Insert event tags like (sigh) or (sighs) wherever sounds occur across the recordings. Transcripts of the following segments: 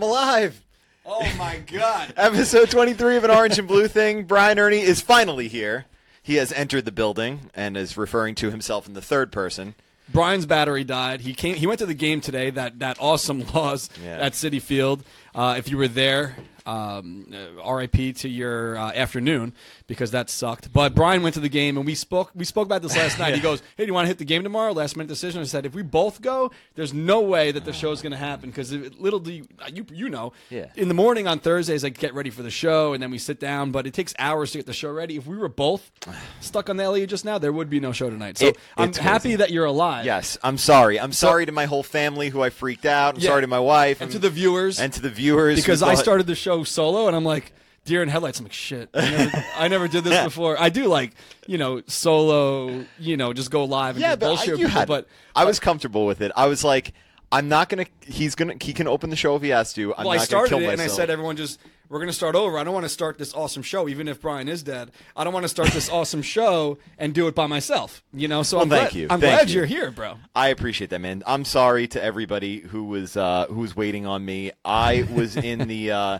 I'm alive. Oh my god. (laughs) Episode 23 of an Orange and Blue thing. Brian Ernie is finally here. He has entered the building and is referring to himself in the third person. Brian's battery died. He came. He went to the game today. That that awesome (laughs) loss Yeah. at Citi Field. Uh, if you were there, um, uh, RIP to your uh, afternoon because that sucked. But Brian went to the game and we spoke. We spoke about this last (laughs) night. He goes, "Hey, do you want to hit the game tomorrow?" Last minute decision. I said, "If we both go, there's no way that the show's going to happen because little do you, uh, you you know, Yeah. in the morning on Thursdays, I get ready for the show and then we sit down. But it takes hours to get the show ready. If we were both (sighs) stuck on the LIE just now, there would be no show tonight. So It- I'm happy crazy. that you're alive. Yes, I'm sorry. I'm sorry to my whole family who I freaked out. I'm Yeah. sorry to my wife. and to the viewers and to the viewers because I started the show solo and I'm like deer in headlights. I'm like shit. I never, (laughs) I never did this before. I do like you know solo. You know, just go live and Yeah, but bullshit I, people. had, but I was comfortable with it. I was like, I'm not gonna. He's gonna. He can open the show if he has to. I'm well, I started gonna it kill and I said everyone just we're gonna start over. I don't want to start this awesome show even if Brian is dead. I don't want to start this (laughs) awesome show and do it by myself. You know, so I'm thank glad, you. I'm Thank glad you. you're here, bro. I appreciate that, man. I'm sorry to everybody who was uh, who was waiting on me. I was in the. Uh,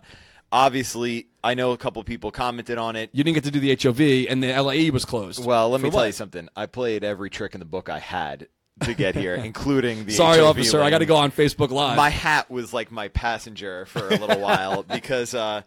obviously, I know a couple people commented on it. You didn't get to do the HOV and the LIE was closed. Well, let me For tell you something. I played every trick in the book I had to get here, (laughs) including the. Sorry, HOV officer. I got to go on Facebook Live. My hat was like my passenger for a little while (laughs) because uh,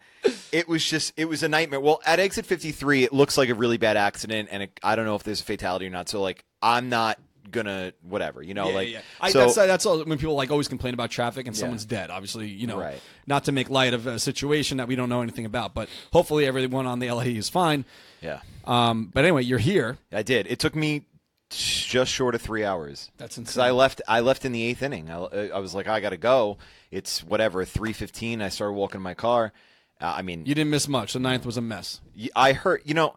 it was just it was a nightmare. Well, at exit 53, it looks like a really bad accident, and it, I don't know if there's a fatality or not. So like, I'm not gonna whatever, you know, Yeah, like yeah. I, so. that's that's all when people like always complain about traffic and someone's dead. Obviously, you know, Right. not to make light of a situation that we don't know anything about, but hopefully everyone on the LIE is fine. yeah, Um, but anyway, you're here. I did. It took me just short of three hours. That's insane. I left. I left in the eighth inning. I, I was like, I gotta go. It's whatever. Three fifteen. I started walking my car. Uh, I mean, You didn't miss much. The ninth was a mess. I heard. You know,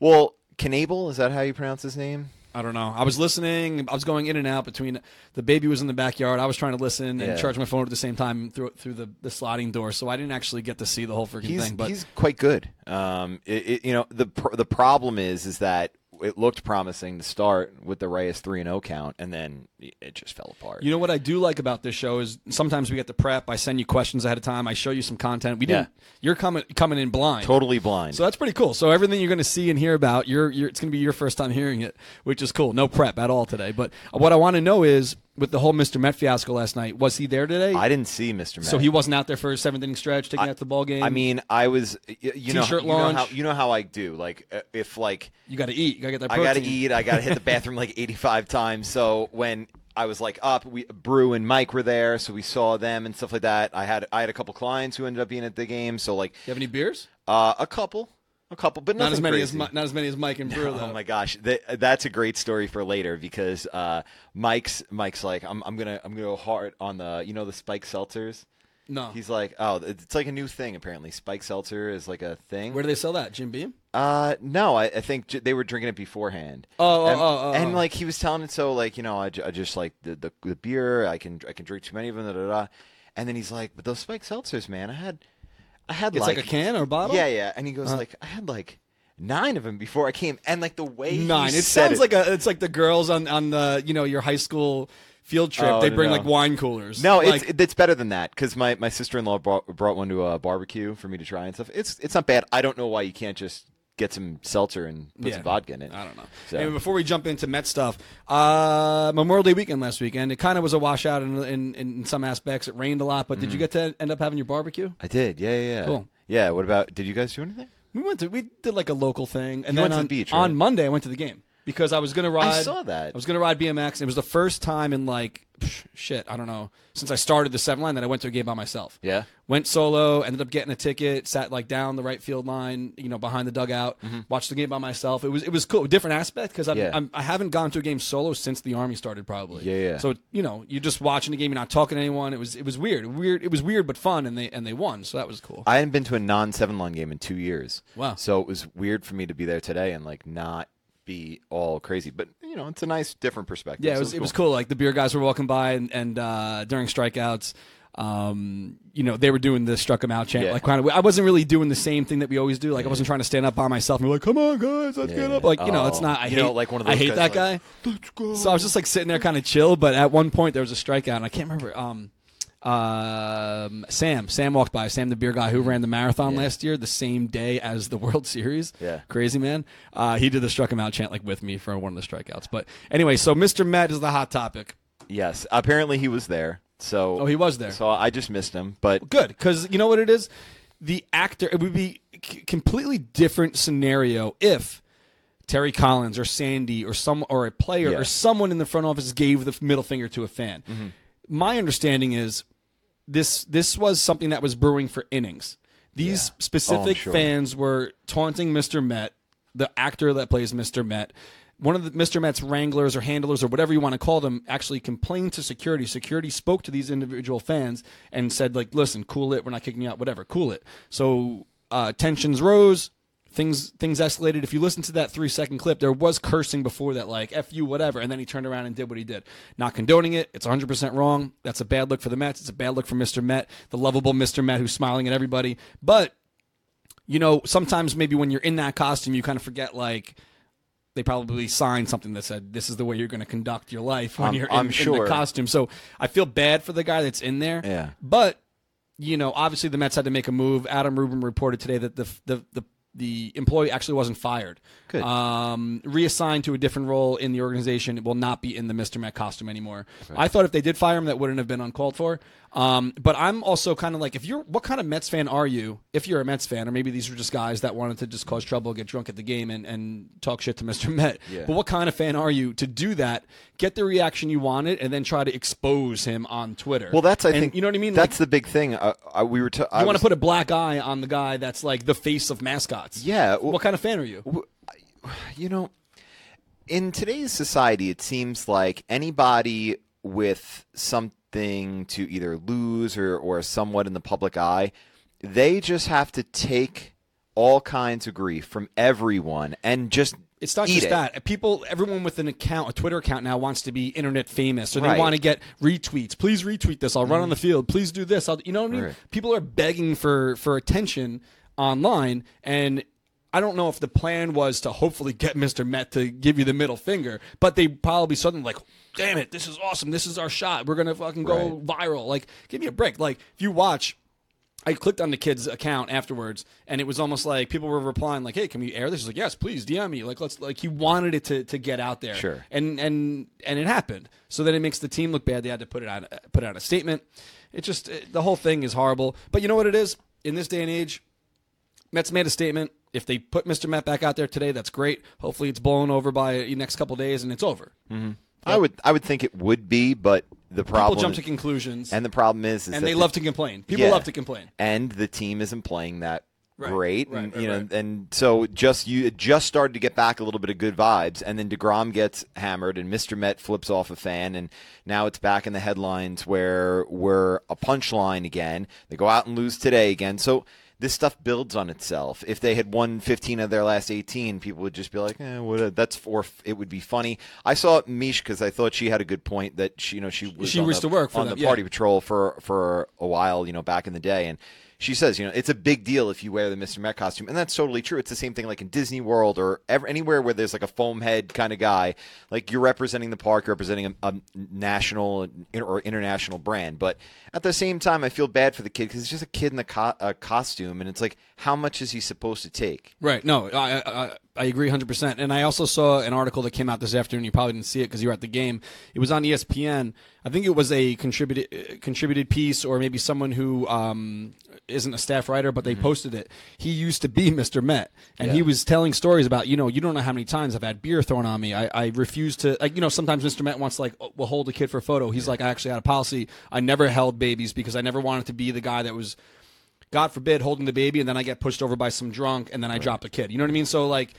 well, Knebel is that how you pronounce his name? I don't know. I was listening. I was going in and out between. The baby was in the backyard. I was trying to listen Yeah. and charge my phone at the same time through through the, the sliding door. So I didn't actually get to see the whole freaking He's thing. But he's quite good. Um, it, it, you know, the pr- the problem is is that it looked promising to start with the Reyes three and zero count, and then it just fell apart. You know what I do like about this show is sometimes we get the prep. I send you questions ahead of time. I show you some content. We Yeah. didn't. You're coming coming in blind. totally blind. So that's pretty cool. So everything you're going to see and hear about, you're, you're it's going to be your first time hearing it, which is cool. No prep at all today. But what I want to know is with the whole Mr. Met fiasco last night, was he there today? I didn't see Mr. Met. so he wasn't out there for his seventh inning stretch, taking out the ball game. I mean, I was. You know, T-shirt you know launch. how you know how I do. Like, uh, if like you got to eat. You got to get that. I got to eat. I got to hit the (laughs) bathroom like 85 times. So when I was like up, we Brew and Mike were there, so we saw them and stuff like that. I had I had a couple clients who ended up being at the game. So like You have any beers? uh, a couple, a couple, but Not as many as crazy. Mi- not as many as Mike and (laughs) Brew. Oh my gosh, Th- that's a great story for later because uh, Mike's Mike's like I'm I'm gonna I'm gonna go hard on the you know the spike seltzers. No. He's like oh it's like a new thing apparently. Spike seltzer is like a thing. Where do they sell that? Jim Beam. Uh, no, I, I think j- they were drinking it beforehand. Oh, oh, and, oh, oh, and oh. like he was telling it so like you know I, just like the, the the beer I can I can drink too many of them da, da, da. and then he's like but those spike seltzers man I had I had It's like, like, a can or a bottle. yeah yeah and he goes uh-huh. like I had like nine of them before I came and like the way Nine. It sounds like a. It's like the girls on on the you know your high school field trip. Oh, they bring no. like wine coolers. no, like, it's it's better than that because my, my sister in law brought, brought one to a barbecue for me to try and stuff. It's it's not bad. I don't know why you can't just get some seltzer and put Yeah. some vodka in it. I don't know. So- Anyway, before we jump into Met stuff, uh, Memorial Day weekend last weekend, it kind of was a washout in, in, in some aspects. It rained a lot, but Mm. did you get to end up having your barbecue? I did. Yeah, yeah, yeah. Cool. Yeah. What about? Did you guys do anything? We went to we did like a local thing, and You then went to the on, beach, right? on Monday I went to the game because I was gonna ride. I saw that. I was gonna ride BMX. And it was the first time in like psh, shit. I don't know since I started the seven line that I went to a game by myself. Yeah. Went solo. Ended up getting a ticket. Sat like down the right field line, you know, behind the dugout. Watched the game by myself. It was it was cool, different aspect because Mm-hmm. Yeah. I'm, I haven't gone to a game solo since the army started. Probably. Yeah, yeah. So you know, you're just watching the game. You're not talking to anyone. It was it was weird. Weird. It was weird but fun, and they and they won. So that was cool. I hadn't been to a non seven line game in two years. Wow. So it was weird for me to be there today and like not be all crazy. But know, it's a nice different perspective. Yeah, it So was it was cool. Like the beer guys were walking by, and and uh, during strikeouts, um, you know, they were doing the struck 'em out chant. Yeah. Like kind of, I wasn't really doing the same thing that we always do. Like I wasn't trying to stand up by myself and be like, "Come on, guys, let's get up." Like you know, it's Oh. not. I You hate know, like one of the I hate that like, guy. So I was just like sitting there, kind of chill. But at one point, there was a strikeout, and I can't remember. Um, um, Sam. Sam walked by. Sam, the beer guy who ran the marathon last year, the same day as the (laughs) World Series. Yeah. crazy man. Uh, he did the struck him out chant like with me for one of the strikeouts. But anyway, so Mr. Met is the hot topic. Yes, apparently he was there. So Oh, he was there. So I just missed him, but Good, because you know what it is. The actor. It would be c- completely different scenario if. Terry Collins or Sandy or some or a player Yeah. or someone in the front office gave the middle finger to a fan. Mm-hmm. My understanding is this this was something that was brewing for innings. These specific sure. fans were taunting Mr. Met, the actor that plays Mr. Met. One of the Mr. Met's wranglers or handlers or whatever you want to call them actually complained to security. Security spoke to these individual fans and said, like, listen, cool it, we're not kicking you out, whatever, cool it. So uh, tensions rose, things things escalated. If you listen to that three second clip, there was cursing before that, like "f you," whatever, and then he turned around and did what he did. Not condoning it. It's 100 percent wrong. That's a bad look for the Mets. It's a bad look for Mr. Met, the lovable Mr. Met who's smiling at everybody. But you know, sometimes maybe when you're in that costume, you kind of forget like. They probably signed something that said this is the way you're going to conduct your life when I'm- you're in, I'm in sure. the costume. So I feel bad for the guy that's in there. Yeah. But you know, obviously the Mets had to make a move. Adam Rubin reported today that the the the, the employee actually wasn't fired. Good. Um, reassigned to a different role in the organization. It will not be in the Mr. Met costume anymore. I thought if they did fire him, that wouldn't have been uncalled for. Um, but I'm also kind of like, if you're, what kind of Mets fan are you? If you're a Mets fan, or maybe these were just guys that wanted to just cause trouble, get drunk at the game, and, and talk shit to (laughs) Mr. Met. Yeah. But what kind of fan are you to do that, get the reaction you wanted, and then try to expose him on Twitter? well, that's I And think you know what I mean. Like, That's the big thing. Uh, I, we were. T- I you want to put a black eye on the guy that's like the face of mascots. Yeah, well- what kind of fan are you? (sighs) you know, in today's society, it seems like anybody with something to either lose or, or somewhat in the public eye, they just have to take all kinds of grief from everyone and just It's not eat just it. that. People, everyone with an account, a Twitter account now wants to be internet famous, or they Right. want to get retweets. Please retweet this. I'll run on the mm. field. Please do this. I'll, you know what I mean? Right. People are begging for for attention online, and I don't know if the plan was to hopefully get Mr. Met to give you the middle finger, but they probably suddenly like, damn it, this is awesome. This is our shot. We're gonna fucking go viral. Like, give me a break. Like, if you watch. I clicked on the kid's account afterwards, and it was almost like people were replying, like, "Hey, can we air this?" He's like, "Yes, please DM me." Like, let's like he wanted it to, to get out there, Sure. and and and it happened. So then it makes the team look bad. They had to put it on put out a statement. It just it, the whole thing is horrible. But you know what it is in this day and age, Mets made a statement. If they put Mr. Met back out there today, that's great. Hopefully, it's blown over by the next couple days and it's over. Mm-hmm. I would I would think it would be, but the problem People jump to conclusions, and, and the problem is, is that they the- love to complain. People Yeah. love to complain. and the team isn't playing that Right, great, right, and right, you know, and so just you just started to get back a little bit of good vibes, and then Degrom gets hammered, and Mr. Met flips off a fan, and now it's back in the headlines where we're a punchline again. They go out and lose today again, so. This stuff builds on itself. If they had won 15 of their last 18, people would just be like, "Eh, what? That's for." It would be funny. I saw Mish because I thought she had a good point that she, you know, she was She on used the, to work for on them, the yeah. party patrol for for a while, you know, back in the day, and she says, you know, it's a big deal if you wear the Mr. Met costume, and that's totally true. It's the same thing like in Disney World or ever, anywhere where there's like a foam head kind of guy, like you're representing the park, you're representing a, a national or international brand. But at the same time, I feel bad for the kid because it's just a kid in a, co- a costume, and it's like, how much is he supposed to take? Right. No, I, I, I agree 100%. And I also saw an article that came out this afternoon. You probably didn't see it because you were at the game. It was on ESPN. I think it was a contributed contributed piece or maybe someone who um, isn't a staff writer, but they posted it. He used to be (laughs) Mr. Met, and he was telling stories about, you know, you don't know how many times I've had beer thrown on me. I, I refuse to, like, you know, sometimes Mr. Met wants to, like, oh, we'll hold a kid for a photo. He's like, I actually had a policy. I never held babies because I never wanted to be the guy that was God forbid, holding the baby, and then I get pushed over by some drunk, and then I drop the kid. You know what I mean? So like,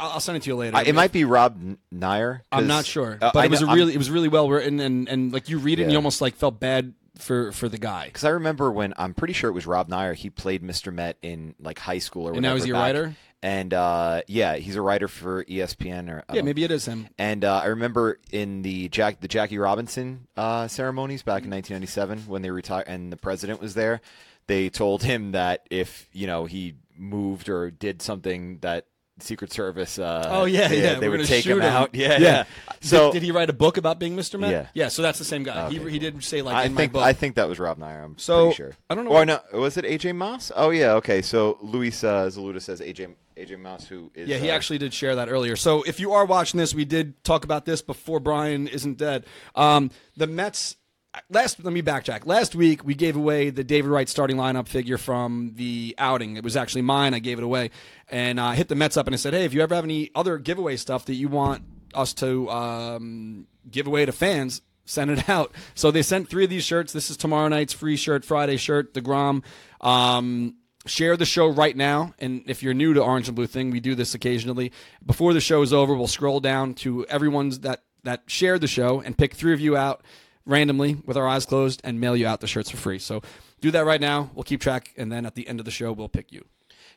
I'll I'll send it to you later. I, it might be Rob N- Nair. I'm not sure, uh, but I it was know- a I'm- really, it was really well written, and and like you read it, and you almost like felt bad for for the guy. Because I remember when I'm pretty sure it was Rob Nair. He played Mr. Met in like high school or And whatever. now he's a writer? And uh, yeah, he's a writer for ESPN or Yeah, maybe it is him. And uh, I remember in the Jack the Jackie Robinson uh, ceremonies back in 1997 when they retired and the president was there, they told him that if you know he moved or did something that Secret Service. Uh, Oh, yeah, yeah, they we're would take him him. out. (laughs) Yeah, Yeah. yeah. So did, did he write a book about being Mr. Met? Yeah. yeah. So that's the same guy. He, Okay, he did say like I in think my book. I think that was Rob Nair. I'm So, pretty sure. I don't know Or no, was it AJ Mass? Oh yeah, okay. So Luis uh, Zaluda says AJ AJ Mass, who is Yeah, he uh, actually did share that earlier. So if you are watching this, we did talk about this before Brian isn't dead. Um, the Mets. Last, let me backtrack. Last week we gave away the David Wright starting lineup figure from the outing. It was actually mine. I gave it away, and I hit the Mets up and I said, "Hey, if you ever have any other giveaway stuff that you want us to um, give away to fans, send it (laughs) out." So they sent three of these shirts. This is tomorrow night's free shirt, Friday shirt, deGrom. Um, share the show right now. And if you're new to Orange and Blue Thing, we do this occasionally. Before the show is over, we'll scroll down to everyone's that that shared the show and pick three of you out randomly with our eyes closed and mail you out the shirts for free. So do that right now. We'll keep track, and then at the end of the show, we'll pick you.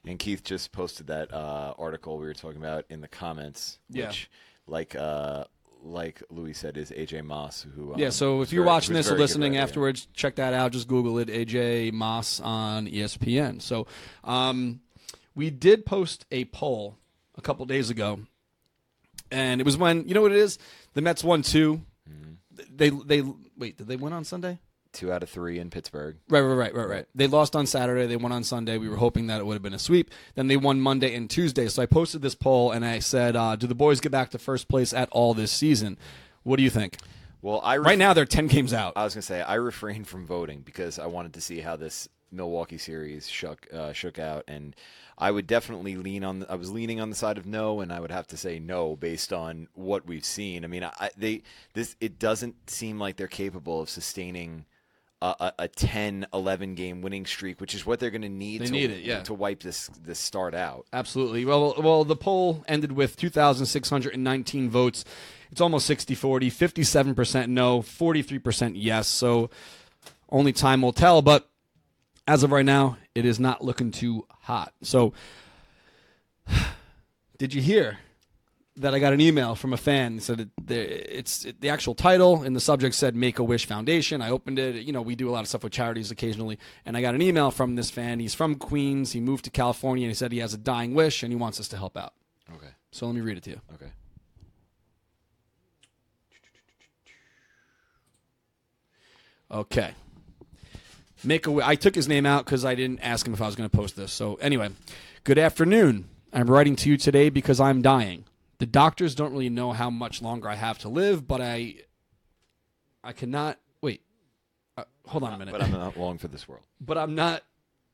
And Keith just posted that uh, article we were talking about in the comments, Yeah. which, like uh, like Louis said, is AJ Mass, who um, Yeah, so if you're very- watching this or listening afterwards, check that out. Just Google it, AJ Mass on ESPN. So um, we did post a poll a couple days ago, and it was when you know what it is. The Mets won 2 They they wait. Did they win on Sunday? two out of three in Pittsburgh. Right, right, right, right, right. They lost on Saturday. They won on Sunday. We were hoping that it would have been a sweep. Then they won Monday and Tuesday. So I posted this poll and I said, uh, "Do the boys get back to first place at all this season?" What do you think? Well, I ref- Right now, they're ten games out. I was gonna say I refrained from voting because I wanted to see how this Milwaukee series shook uh, shook out, and I would definitely lean on. I was leaning on the side of no, and I would have to say no based on what we've seen. I mean, I, they this it doesn't seem like they're capable of sustaining. A, a, a 10 11 game winning streak which is what they're going to need They to need it, yeah. to wipe this this start out Absolutely. Well, well, the poll ended with 2,619 votes. It's almost 60-40, 57% no, 43% yes. So only time will tell. But as of right now, it is not looking too hot. So (sighs) did you hear that I got an email from a fan that said it, it's it, the actual title and the subject said Make a Wish Foundation. I opened it. You know, we do a lot of stuff with charities occasionally, and I got an email from this fan. He's from Queens. He moved to California, and he said he has a dying wish and he wants us to help out. okay So let me read it to you. okay Okay. Make a. I took his name out because I didn't ask him if I was going to post this. So anyway, good afternoon. I'm writing to you today because I'm dying. The doctors don't really know how much longer I have to live, but I, I cannot wait. Uh, hold on a minute. but i'm not (laughs) long for this world but I'm not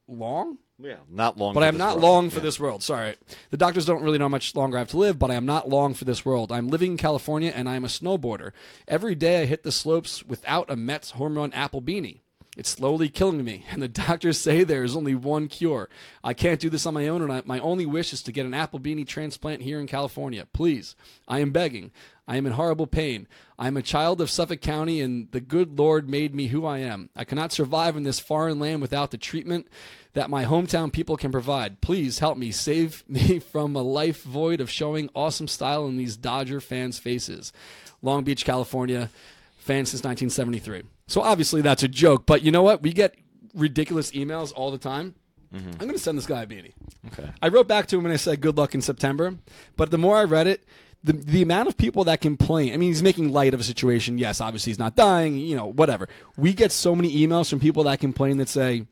long. yeah not long But I am not world. long for Yeah. this world. Sorry. The doctors don't really know how much longer I have to live, but I am not long for this world. I'm living in California and I'm a snowboarder. Every day I hit the slopes without a Mets home run apple beanie. It's slowly killing me, and the doctors say there is only one cure. I can't do this on my own, and I, my only wish is to get an apple beanie transplant here in California. Please, I am begging. I am in horrible pain. I am a child of Suffolk County, and the good Lord made me who I am. I cannot survive in this foreign land without the treatment that my hometown people can provide. Please help me. Save (laughs) me from a life void of showing awesome style in these Dodger fans' faces. Long Beach, California, fan since 1973. So obviously that's a joke, but you know what? We get ridiculous emails all the time. Mm-hmm. I'm going to send this guy a beanie. okay I wrote back to him and I said, "Good luck in September." But the more I read it, the the amount of people that complain. I mean, he's making light of a situation. Yes, obviously he's not dying. You know, whatever. We get so many emails from people that complain that say,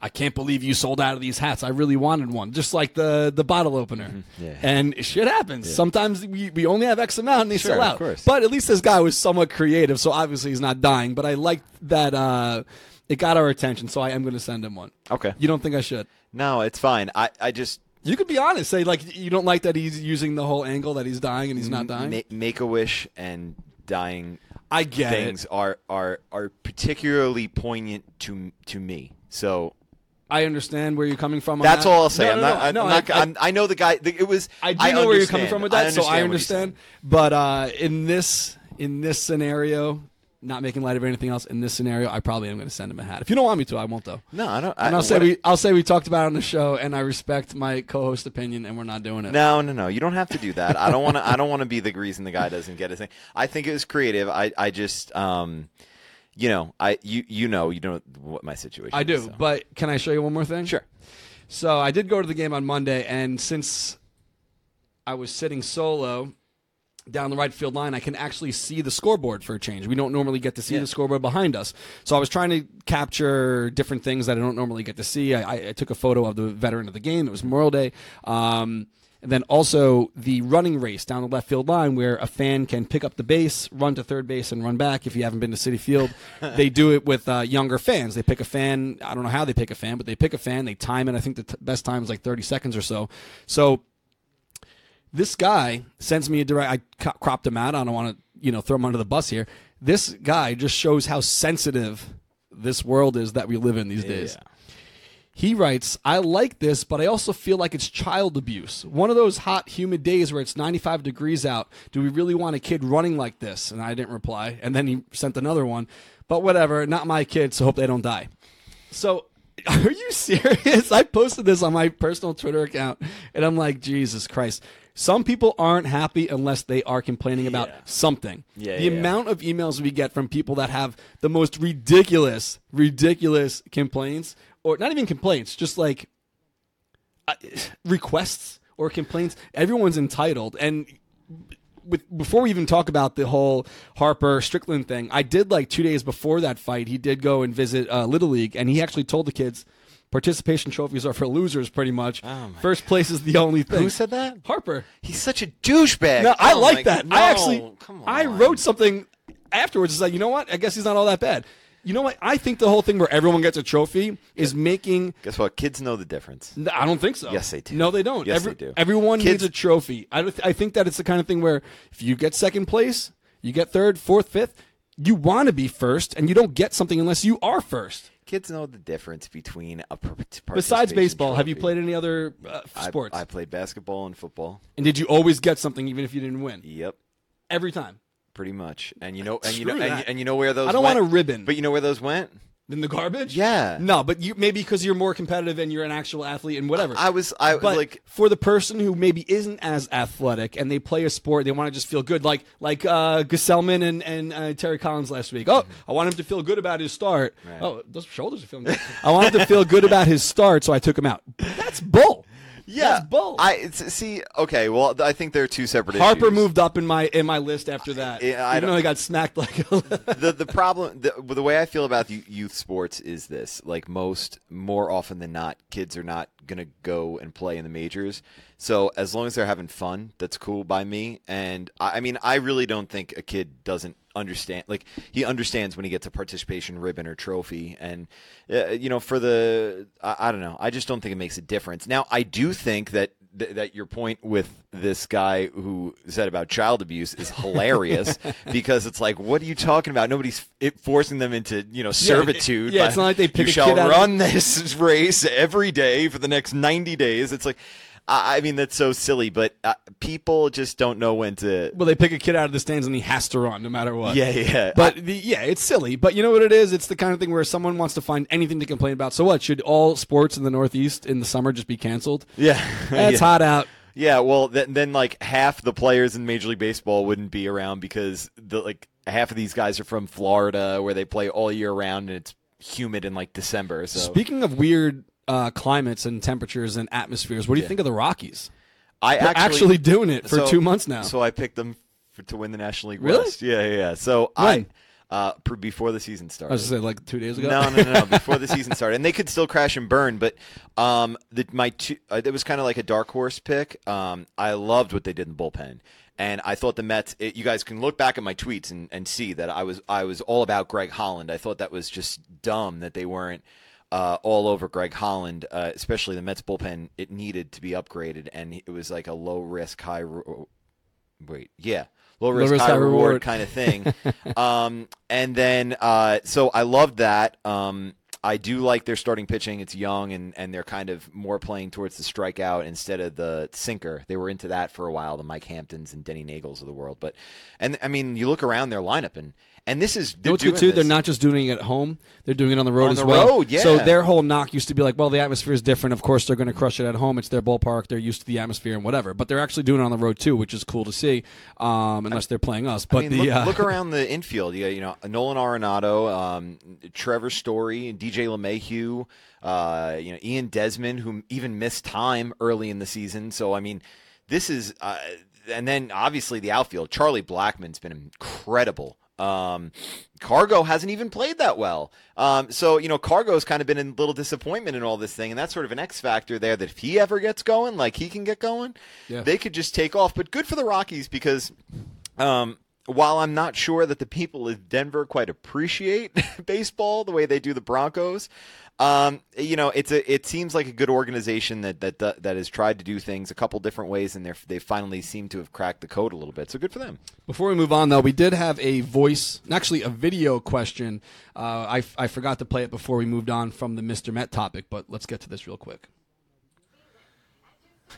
"I can't believe you sold out of these hats. I really wanted one." Just like the the bottle opener. Mm-hmm. Yeah. And shit happens. Sometimes we, we only have X amount and they Sure, sell of out. course. But at least this guy was somewhat creative, so obviously he's not dying. But I liked that. Uh, it got our attention, so I am going to send him one. okay You don't think I should? no it's fine i i just You could be honest. Say like you don't like that he's using the whole angle that he's dying and he's not dying. Ma- make a wish and dying I get things it. are are are particularly poignant to to me. So I understand where you're coming from. that's that. all I'll say. No, I'm no, not. no, I'm no, not I, I'm, I know the guy. the- It was. I, I do know where you're coming from with that, so I understand. But uh, in this in this scenario, not making light of anything else. In this scenario, I probably am going to send him a hat. If you don't want me to, I won't though. No, I don't. I, And I'll say we I'll say we talked about it on the show, and I respect my co-host opinion, and we're not doing it. No, no, no. You don't have to do that. I don't want to. I don't want to be the reason the guy doesn't get his thing. I think it was creative. I, I just, um, you know, I, you, you know, you know what my situation. I do, is, so. but can I show you one more thing? Sure. So I did go to the game on Monday, and since I was sitting solo, down the right field line, I can actually see the scoreboard for a change. We don't normally get to see Yeah. the scoreboard behind us. So I was trying to capture different things that I don't normally get to see. I, I, I took a photo of the veteran of the game. It was Memorial Day. Um, and then also the running race down the left field line where a fan can pick up the base, run to third base, and run back. If you haven't been to Citi Field, (laughs) they do it with uh, younger fans. They pick a fan. I don't know how they pick a fan, but they pick a fan. They time it. I think the t- best time is like 30 seconds or so. So this guy sends me a direct. I co- cropped him out. I don't want to, you know, throw him under the bus here. This guy just shows how sensitive this world is that we live in these days. He writes, I like this, but I also feel like it's child abuse. One of those hot, humid days where it's 95 degrees out. Do we really want a kid running like this? And I didn't reply. And then he sent another one. But whatever, not my kid, so hope they don't die. So, (laughs) are you serious? I posted this on my personal Twitter account, and I'm like, Jesus Christ. Some people aren't happy unless they are complaining about something. Yeah, the yeah, yeah. amount of emails we get from people that have the most ridiculous, ridiculous complaints, or not even complaints, just like uh, requests or complaints. Everyone's entitled, and with before we even talk about the whole Harper Strickland thing, I did like two days before that fight. He did go and visit uh, Little League, and he actually told the kids. Participation trophies are for losers, pretty much. First place is the only thing. Oh Who said that? Harper. He's such a douchebag. No, I Oh like that. No, I actually, I wrote something afterwards. It's like, you know what? I guess he's not all that bad. You know what? I think the whole thing where everyone gets a trophy is making. Guess what? Kids know the difference. I don't think so. Yes, they do. No, they don't. Yes, Every- they do. Everyone Kids- needs a trophy. I, don't th- I think that it's the kind of thing where if you get second place, you get third, fourth, fifth. You want to be first, and you don't get something unless you are first. Kids know the difference between a par- Besides participation baseball, have you trophy. played any other uh, I- sports? I, played basketball and football. and did you always get something even if you didn't win? Yep, Every time. Pretty much. And you know, and you know, Screw and, that. and you know where those. I don't went? want a ribbon. But you know where those went? In the garbage? Yeah. No, but you maybe because you're more competitive and you're an actual athlete and whatever. I was. I but like. for the person who maybe isn't as athletic and they play a sport, they want to just feel good, like like uh, Gsellman and and uh, Terry Collins last week. Oh, I want him to feel good about his start. Right. Oh, those shoulders are feeling good. I want him to feel good about his start, so I took him out. That's bull. Yeah, That's bull. I it's- see. Okay, well, I think they're two separate Harper issues. moved up in my in my list after that. Yeah, I even don't- though he got smacked like. the the problem the, the way I feel about youth sports is this like most more often than not kids are not going to go and play in the majors so as long as they're having fun that's cool by me and I, I mean I really don't think a kid doesn't understand like he understands when he gets a participation ribbon or trophy and uh, you know for the I, I don't know I just don't think it makes a difference now I do think that th- that your point with this guy who said about child abuse is (laughs) hilarious because it's like, what are you talking about? Nobody's it forcing them into you know servitude. yeah, it's by, not like they pick you a shall kid out of- run this (laughs) race every day for the next ninety days. It's like, I, I mean, that's so silly, but uh, people just don't know when to. well, they pick a kid out of the stands and he has to run no matter what. Yeah, yeah. But the, yeah, it's silly. But you know what it is? It's the kind of thing where someone wants to find anything to complain about. So what? Should all sports in the Northeast in the summer just be canceled? yeah, It's (laughs) yeah. hot out. Yeah, well, then, then like half the players in Major League Baseball wouldn't be around because the like half of these guys are from Florida where they play all year round and it's humid in like December. So Speaking of weird uh, climates and temperatures and atmospheres, what do you think of the Rockies? I They're actually, actually, doing it for so- two months now. So I picked them for, to win the National League Really? West. Yeah, yeah, yeah. So When? I uh, pr- before the season started. I was just saying, like two days ago. No, no, no, no. Before the season (laughs) started, and they could still crash and burn. But um, the, my two, uh, it was kind of like a dark horse pick. Um, I loved what they did in the bullpen, and I thought the Mets. It, you guys can look back at my tweets and, and see that I was I was all about Greg Holland. I thought that was just dumb that they weren't. Uh, all over Greg Holland, uh, especially the Mets bullpen, it needed to be upgraded, and it was like a low risk, high. Ro- wait, yeah, low risk, risk, high, high reward, reward. kind of thing. (laughs) um, and then, uh, so I love that. Um, I do like their starting pitching. It's young, and, and they're kind of more playing towards the strikeout instead of the sinker. They were into that for a while, the Mike Hamptons and Denny Neagles of the world. But, and I mean, you look around their lineup, and and this is they're what's good doing too? They're not just doing it at home; they're doing it on the road On as the well. road, yeah. So their whole knock used to be like, "Well, the atmosphere is different. Of course, they're going to crush it at home. It's their ballpark. They're used to the atmosphere and whatever." But they're actually doing it on the road too, which is cool to see. Um, unless they're playing us, but I mean, the look, uh, look (laughs) around the infield. You, you know, Nolan Arenado, um, Trevor Story, DJ LeMahieu, uh, you know, Ian Desmond, who even missed time early in the season. So, I mean, this is uh, and then obviously the outfield. Charlie Blackmon's been incredible. Um, Cargo hasn't even played that well. Um, so you know, Cargo's kind of been a little disappointment in all this thing, and that's sort of an X factor there. That if he ever gets going, like he can get going, Yeah. they could just take off. But good for the Rockies because. Um, while I'm not sure that the people of Denver quite appreciate (laughs) baseball the way they do the Broncos, um, you know, it's a it seems like a good organization that that that has tried to do things a couple different ways, and they they finally seem to have cracked the code a little bit. So good for them. Before we move on, though, we did have a voice, actually a video question. Uh, I, I forgot to play it before we moved on from the Mr. Met topic, but let's get to this real quick.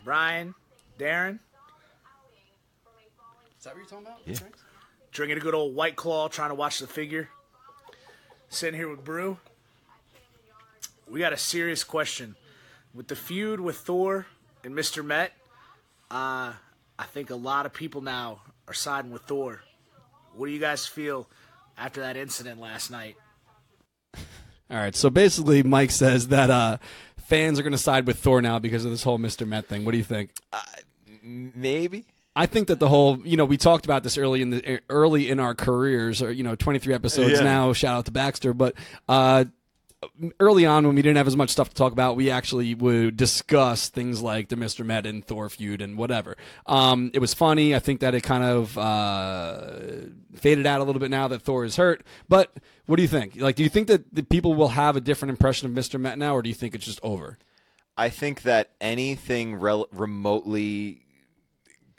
Brian, Darren, Is that what you're talking about? Yeah. Drinking a good old White Claw, trying to watch the figure. Sitting here with Brew. We got a serious question. With the feud with Thor and Mr. Met, uh, I think a lot of people now are siding with Thor. What do you guys feel after that incident last night? (laughs) All right, so basically, Mike says that uh, fans are going to side with Thor now because of this whole Mr. Met thing. What do you think? Maybe. I think that the whole, you know, we talked about this early in the early in our careers, or you know, 23 episodes Yeah. now. Shout out to Baxter, but uh, early on when we didn't have as much stuff to talk about, we actually would discuss things like the Mr. Met and Thor feud and whatever. Um, it was funny. I think that it kind of uh, faded out a little bit now that Thor is hurt. But what do you think? Like, do you think that the people will have a different impression of Mr. Met now, or do you think it's just over? I think that anything rel- remotely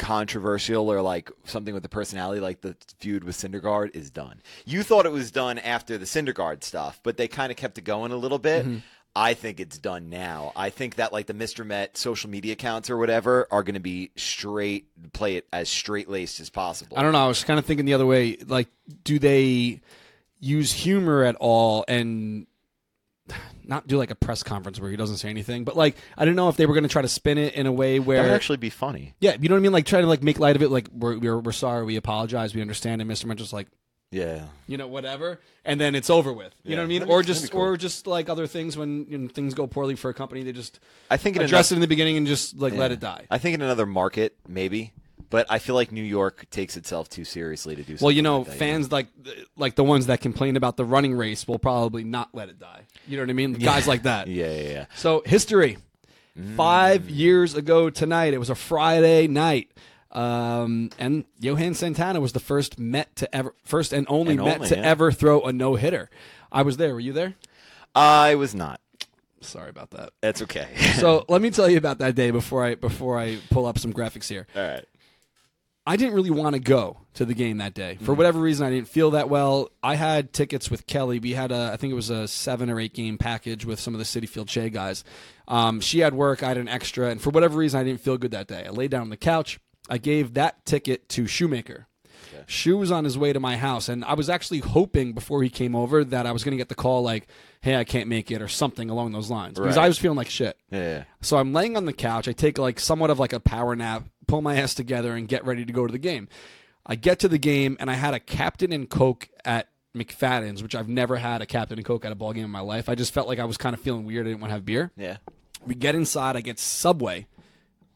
controversial or like something with the personality, like the feud with Syndergaard, is done. You thought it was done after the Syndergaard stuff, but they kind of kept it going a little bit. Mm-hmm. I think it's done now. I think that like the Mr. Met social media accounts or whatever are going to be straight, play it as straight laced as possible. I don't know. I was kind of thinking the other way. Like, do they use humor at all and not do like a press conference where he doesn't say anything? But like, I don't know if they were going to try to spin it in a way where That would actually be funny. yeah, you know what I mean? Like, try to like make light of it. Like, we're we're, we're sorry, we apologize, we understand, and Mr. Mitchell's like. Yeah. You know, whatever, and then it's over with. You Yeah, know what I mean? that'd Or just, cool. or just like other things when you know, things go poorly for a company, they just I think in address another- it in the beginning and just like let it die. I think in another market, maybe. But I feel like New York takes itself too seriously to do something Well, you know, like that, fans like like the ones that complain about the running race will probably not let it die. You know what I mean? Guys like that. (laughs) Yeah, yeah, yeah. So history. Five years ago tonight, it was a Friday night, um, and Johan Santana was the first Met to ever, first and only And Met only, to yeah. ever throw a no hitter. I was there. Were you there? I was not. Sorry about that. That's okay. So (laughs) let me tell you about that day before I before I pull up some graphics here. All right. I didn't really want to go to the game that day Mm-hmm. for whatever reason. I didn't feel that well. I had tickets with Kelly. We had a, I think it was a seven or eight game package with some of the Citi Field Shea guys. Um, she had work. I had an extra, and for whatever reason, I didn't feel good that day. I laid down on the couch. I gave that ticket to Shoemaker. Shoe was on his way to my house, and I was actually hoping before he came over that I was going to get the call like, "Hey, I can't make it" or something along those lines because Right. I was feeling like shit. Yeah, yeah. So I'm laying on the couch. I take like somewhat of like a power nap, pull my ass together, and get ready to go to the game. I get to the game, and I had a Captain and Coke at McFadden's, which I've never had a Captain and Coke at a ball game in my life. I just felt like I was kind of feeling weird. I didn't want to have beer. Yeah. We get inside. I get Subway,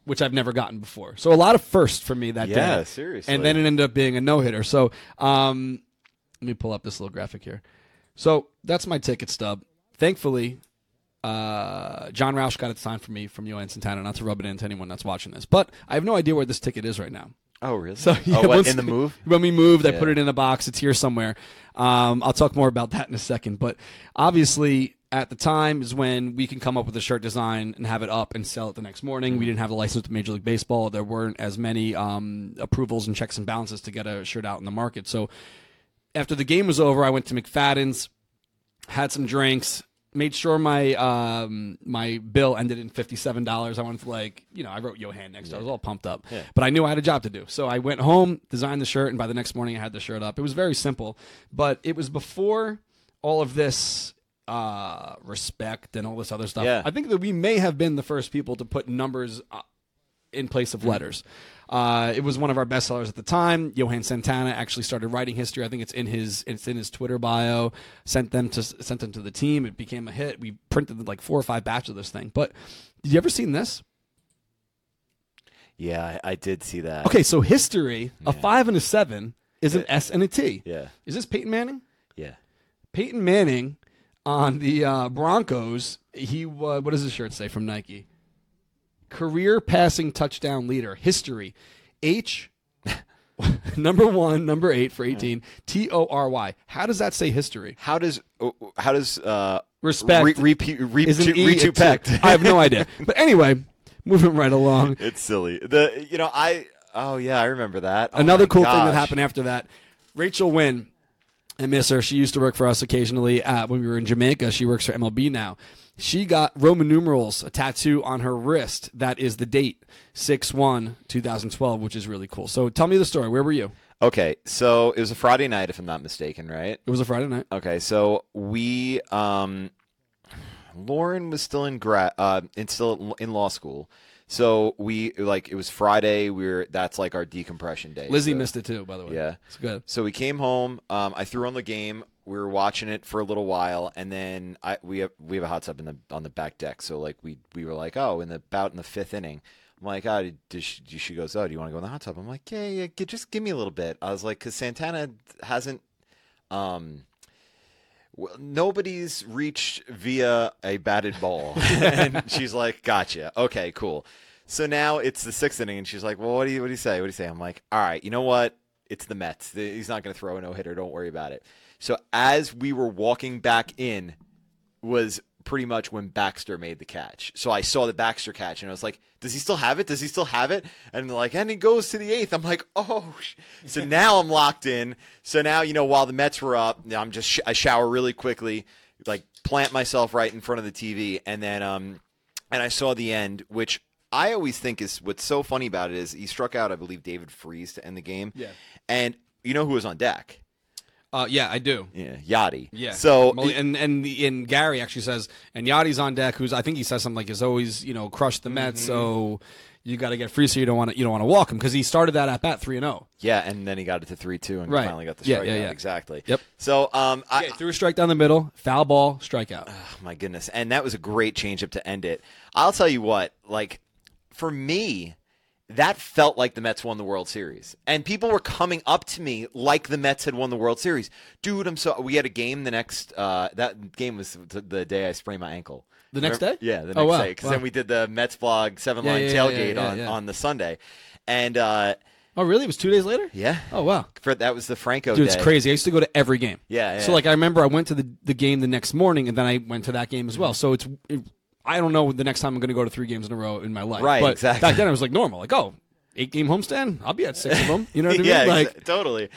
which I've never gotten before. So a lot of firsts for me that day. Yeah, seriously. And then it ended up being a no hitter. So um, let me pull up this little graphic here. So that's my ticket stub. Thankfully, uh, John Roush got it signed for me from Johan Santana. Not to rub it into anyone that's watching this, but I have no idea where this ticket is right now. Oh, really? So (laughs) yeah, oh, what, in the move? When we moved, I put it in a box. It's here somewhere. Um, I'll talk more about that in a second. But obviously, at the time is when we can come up with a shirt design and have it up and sell it the next morning. We didn't have the license with Major League Baseball. There weren't as many um, approvals and checks and balances to get a shirt out in the market. So after the game was over, I went to McFadden's, had some drinks, made sure my um, my bill ended in fifty seven dollars. I wanted to like you know I wrote Johan next. I was all pumped up, but I knew I had a job to do. So I went home, designed the shirt, and by the next morning I had the shirt up. It was very simple, but it was before all of this uh, respect and all this other stuff. Yeah. I think that we may have been the first people to put numbers uh, in place of letters. Uh, it was one of our best sellers at the time. Johan Santana actually started writing history. I think it's in his it's in his Twitter bio. Sent them to sent them to the team. It became a hit. We printed like four or five batches of this thing. But did you ever seen this? Yeah, I, I did see that. Okay, so history, a five and a seven is an S and a T. Yeah. Is this Peyton Manning? Yeah. Peyton Manning on the uh, Broncos. He uh, what does his shirt say from Nike? Career passing touchdown leader. History. H. (laughs) number one, number eight for eighteen. T O R Y. How does that say history? How does oh, how does uh Respect re, repeat re, Is an re, E a T? retupect? I have no (laughs) idea. But anyway, moving right along. it's silly. The you know I oh yeah I remember that. Oh Another cool thing that happened after that. Rachel Wynn, I miss her. She used to work for us occasionally uh, when we were in Jamaica. She works for MLB now. She got Roman numerals, a tattoo on her wrist. That is the date, 6 1 2012, which is really cool. So tell me the story. Where were you? Okay, so it was a Friday night if I'm not mistaken, right? It was a Friday night. Okay, so we um Lauren was still in grad uh in still in law school. So we like it was Friday, We are that's like our decompression day. Lizzie So- missed it too, by the way. Yeah. It's good. So we came home. Um, I threw on the game. We were watching it for a little while, and then I we have we have a hot tub in the on the back deck. So like we we were like, oh, in the about in the fifth inning. I'm like, oh, she, she goes, oh, do you want to go in the hot tub? I'm like, yeah, yeah, just give me a little bit. I was like, because Santana hasn't, um, well, nobody's reached via a batted ball. (laughs) and she's like, gotcha. Okay, cool. So now it's the sixth inning, and she's like, well, what do you what do you say? What do you say? I'm like, all right, you know what? It's the Mets. He's not going to throw a no hitter. Don't worry about it. So as we were walking back in, was pretty much when Baxter made the catch. So I saw the Baxter catch, and I was like, does he still have it? Does he still have it? And they're like, and he goes to the eighth. I'm like, oh. So (laughs) now I'm locked in. So now you know, while the Mets were up, I'm just sh- I shower really quickly, like plant myself right in front of the TV, and then um, and I saw the end, which I always think is what's so funny about it is he struck out, I believe, David Freese to end the game. Yeah. And you know who was on deck? Uh, yeah, I do. Yeah, Yadi. Yeah. So and and and Gary actually says, and Yadi's on deck. Who's I think he says something like, "Is always you know crushed the Mets, Mm-hmm. so you got to get free, so you don't want to you don't want to walk him because he started that at bat three and oh. zero. Yeah, and then he got it to three two and Right. finally got the Yeah, strikeout. yeah, yeah. Exactly. Yep. So um I Yeah, threw a strike down the middle, foul ball, strikeout. oh my goodness. And that was a great changeup to end it. I'll tell you what, like for me, that felt like the Mets won the World Series. And people were coming up to me like the Mets had won the World Series. Dude, I'm so we had a game the next uh that game was the, day I sprained my ankle. The next Remember- day? Yeah, the next Oh, wow. day. Because Wow. then we did the Mets vlog seven Yeah, line yeah, tailgate yeah, on, on the Sunday. And uh Oh, really? It was two days later. yeah. Oh, wow. For that was the Franco Dude, day. it's crazy. I used to go to every game. Yeah, So like I remember I went to the the game the next morning, and then I went to that game as well. So it's. It, I don't know the next time I'm going to go to three games in a row in my life. Right, But exactly. Back then, I was like normal. Like, oh, eight game homestand. I'll be at six of them. You know what (laughs) I mean? yeah, like, exa- totally.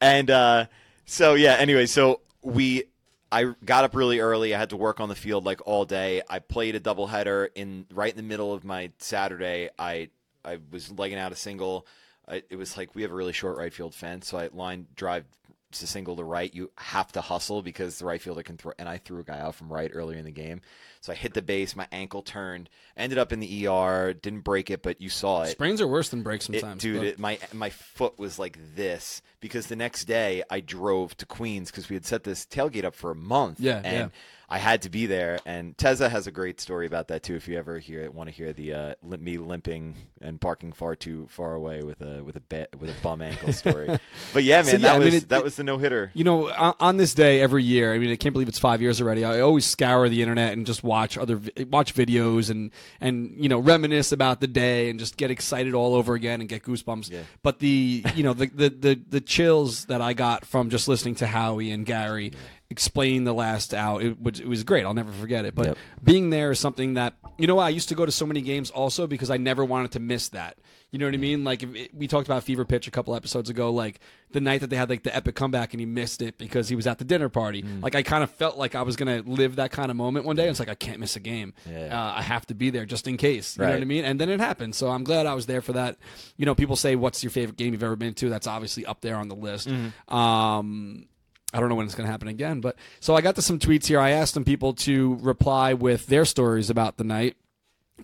And uh, so yeah. Anyway, so we, I got up really early. I had to work on the field like all day. I played a doubleheader in right in the middle of my Saturday. I I was legging out a single. I, it was like we have a really short right field fence, so I line drive to single to right. You have to hustle because the right fielder can throw. And I threw a guy out from right earlier in the game, so I hit the base. My ankle turned. Ended up in the ER. Didn't break it, but you saw it. sprains are worse than breaks It- sometimes. dude, it, my my foot was like this because the next day I drove to Queens because we had set this tailgate up for a month. Yeah, and yeah. I had to be there. And Teza has a great story about that too. If you ever hear want to hear the uh, me limping and parking far too far away with a with a ba- with a bum ankle story. (laughs) but yeah, man, So, yeah, that I mean, was it- that was the no hitter. You know, on, on this day every year, I mean, I can't believe it's five years already. I always scour the internet and just watch other watch videos and and you know reminisce about the day and just get excited all over again and get goosebumps. Yeah. But the you know the, the the the chills that I got from just listening to Howie and Gary explain the last out, it was it was great. I'll never forget it. But Yep. being there is something that you know. I used to go to so many games also because I never wanted to miss that. You know what I mean? Like if it, we talked about Fever Pitch a couple episodes ago, like the night that they had like the epic comeback and he missed it because he was at the dinner party. Mm. Like I kind of felt like I was gonna live that kind of moment one day. It's like I can't miss a game. Yeah. Uh, I have to be there just in case. You know what I mean? And then it happened. So I'm glad I was there for that. You know, people say, "What's your favorite game you've ever been to?" That's obviously up there on the list. Mm-hmm. Um, I don't know when it's going to happen again, but so I got to some tweets here. I asked some people to reply with their stories about the night.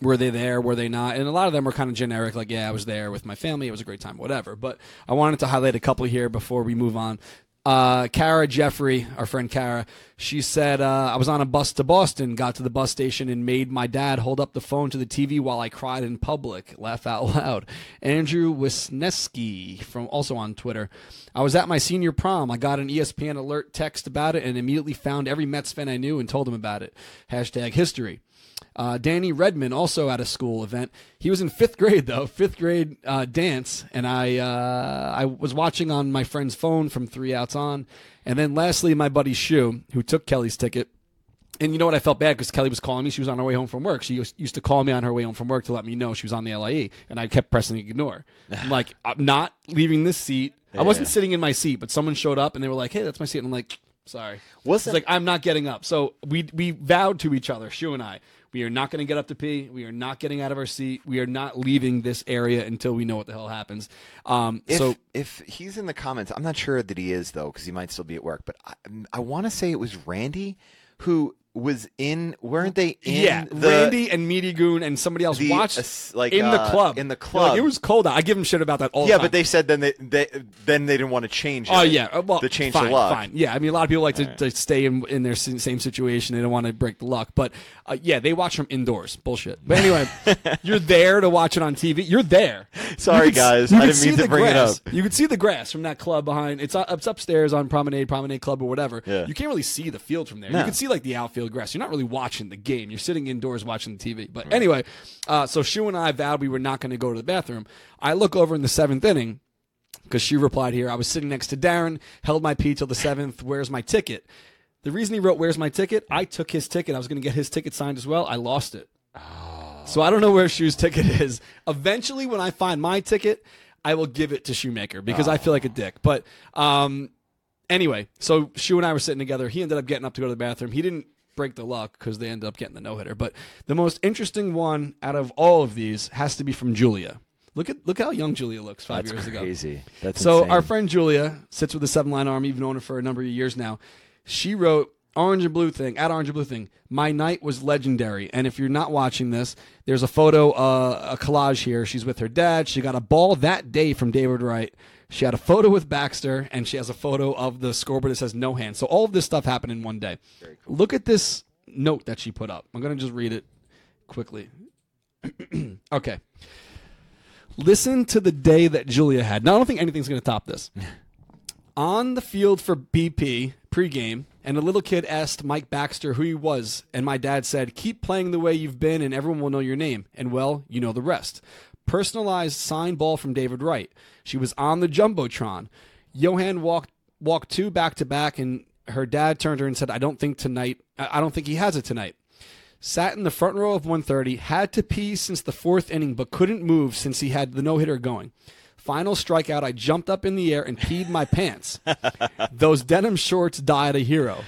Were they there? Were they not? And a lot of them were kind of generic, like, yeah, I was there with my family. It was a great time, whatever. But I wanted to highlight a couple here before we move on. Uh, Kara Jeffrey, our friend Kara, she said, uh, I was on a bus to Boston, got to the bus station, and made my dad hold up the phone to the TV while I cried in public. Laugh out loud. Andrew Wisneski, from also on Twitter. I was at my senior prom. I got an ESPN alert text about it and immediately found every Mets fan I knew and told them about it. Hashtag history. Uh, Danny Redman, also at a school event. He was in fifth grade though, fifth grade uh, dance, and I uh, I was watching on my friend's phone from three outs on, and then lastly, my buddy Shu, who took Kelly's ticket. And you know what? I felt bad because Kelly was calling me. She was on her way home from work. She used to call me on her way home from work to let me know she was on the LIE, and I kept pressing ignore. I'm like, I'm not leaving this seat. I wasn't sitting in my seat, but someone showed up and they were like, "Hey, that's my seat." And I'm like, "Sorry." Wasn't- It's like I'm not getting up. So we we vowed to each other, Shu and I, we are not going to get up to pee. We are not getting out of our seat. We are not leaving this area until we know what the hell happens. Um, If, so if he's in the comments, I'm not sure that he is though, because he might still be at work. But I, I want to say it was Randy who was in. Weren't they in? yeah, the, Randy and Meaty Goon and somebody else the, watched uh, like, in the uh, club. in the club. Like, it was cold out. I give them shit about that all Yeah, the time. Yeah, but they said then they, they then they didn't want to change it. Oh yeah, uh, well, to change fine, the luck. Fine, yeah. I mean, a lot of people like to, to stay in in their same situation. They don't want to break the luck, but uh, yeah, they watch from indoors. Bullshit. But anyway, (laughs) you're there to watch it on TV. You're there. Sorry, You could guys. you I didn't see mean to the bring it grass. up. You could see the grass from that club behind. It's uh, it's upstairs on Promenade, Promenade Club, or whatever. Yeah. You can't really see the field from there. No. You can see like the outfield grass. You're not really watching the game. You're sitting indoors watching the TV. But anyway, uh, so Shu and I vowed we were not going to go to the bathroom. I look over in the seventh inning because she replied here. I was sitting next to Darren, held my pee till the seventh. Where's my ticket? The reason he wrote "Where's my ticket?" I took his ticket. I was going to get his ticket signed as well. I lost it. So I don't know where Shu's ticket is. Eventually, when I find my ticket, I will give it to Shoemaker because I feel like a dick. But um, anyway, so Shu and I were sitting together. He ended up getting up to go to the bathroom. He didn't break the luck because they ended up getting the no hitter. But the most interesting one out of all of these has to be from Julia. Look at look how young Julia looks five That's years ago. crazy. That's So insane. our friend Julia sits with the seven line army. You've known her for a number of years now. She wrote orange and blue thing at orange and blue thing. My night was legendary. And if you're not watching this, there's a photo, uh, a collage here. She's with her dad. She got a ball that day from David Wright. She had a photo with Baxter, and she has a photo of the scoreboard that says no hand. So all of this stuff happened in one day. Look at this note that she put up. I'm gonna just read it quickly. (clears throat) okay. Listen to the day that Julia had. Now, I don't think anything's going to top this. (laughs) On the field for BP pregame, and a little kid asked Mike Baxter who he was, and my dad said, "Keep playing the way you've been, and everyone will know your name." And well, you know the rest. Personalized signed ball from David Wright. She was on the jumbotron. Johan walked walked two back to back, and her dad turned to her and said, "I don't think tonight. I I don't think he has it tonight." sat in the front row of 130, had to pee since the fourth inning, but couldn't move since he had the no hitter going. Final strikeout, I jumped up in the air and peed my pants. (laughs) Those denim shorts died a hero.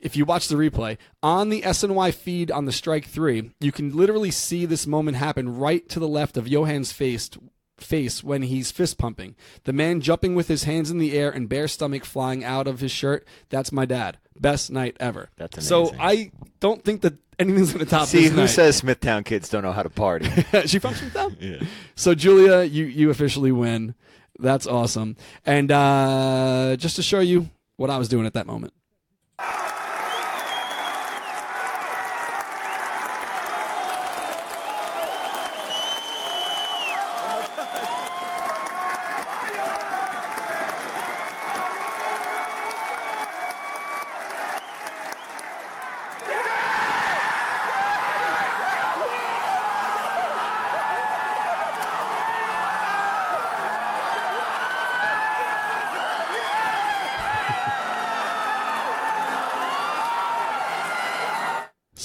If you watch the replay on the SNY feed on the strike three, you can literally see this moment happen right to the left of Johan's face face when he's fist pumping. The man jumping with his hands in the air and bare stomach flying out of his shirt. That's my dad. Best night ever. That's amazing. So. I don't think that anything's going to top See this who night. says Smithtown kids don't know how to party. (laughs) she with them. Yeah. So Julia, you you officially win. That's awesome. And uh, just to show you what I was doing at that moment.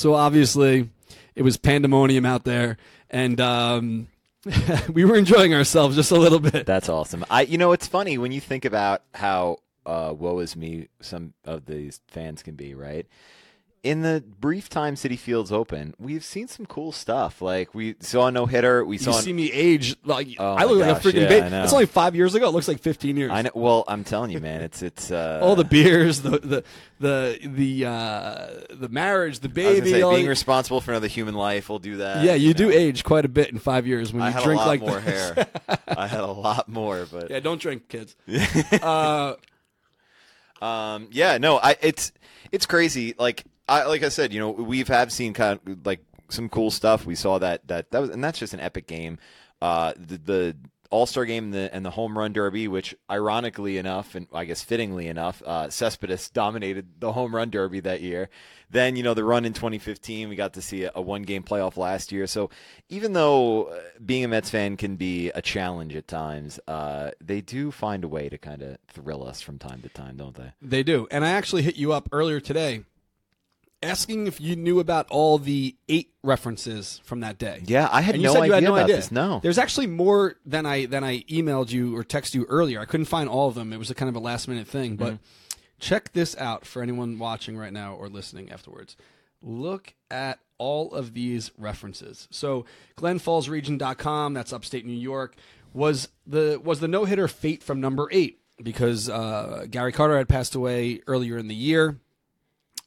So obviously, it was pandemonium out there, and um, (laughs) we were enjoying ourselves just a little bit. That's awesome. I, you know, it's funny when you think about how uh, woe is me some of these fans can be, right? In the brief time Citi Field's open, we've seen some cool stuff. Like we saw a no hitter. We saw. You see me age like Oh I look like a freaking yeah, baby. It's only five years ago. It looks like fifteen years. I know. Well, I'm telling you, man. It's it's. Uh, (laughs) All the beers, the the the the uh, the marriage, the baby. say, being responsible for another human life will do that. yeah, you do know. age quite a bit in five years when I you had drink a lot like more this. hair. (laughs) I had a lot more, but Yeah, don't drink, kids. uh, (laughs) Um, yeah, no, I it's it's crazy. Like I like I said, you know, we've have seen kind of like some cool stuff. We saw that that that was, and that's just an epic game. Uh, the, the All Star game and the, and the home run derby, which ironically enough, and I guess fittingly enough, uh, Cespedes dominated the home run derby that year. Then you know the run in 2015, we got to see a, a one game playoff last year. So even though uh, being a Mets fan can be a challenge at times, uh, they do find a way to kind of thrill us from time to time, don't they? They do. And I actually hit you up earlier today asking if you knew about all the eight references from that day. Yeah, I had no said idea you had no about idea. this. No. There's actually more than I than I emailed you or texted you earlier. I couldn't find all of them. It was a kind of a last minute thing, but Mm-hmm. check this out for anyone watching right now or listening afterwards. Look at all of these references. So glenfallsregion.com, that's upstate New York, was the was the no-hitter fate from number 8 because uh, Gary Carter had passed away earlier in the year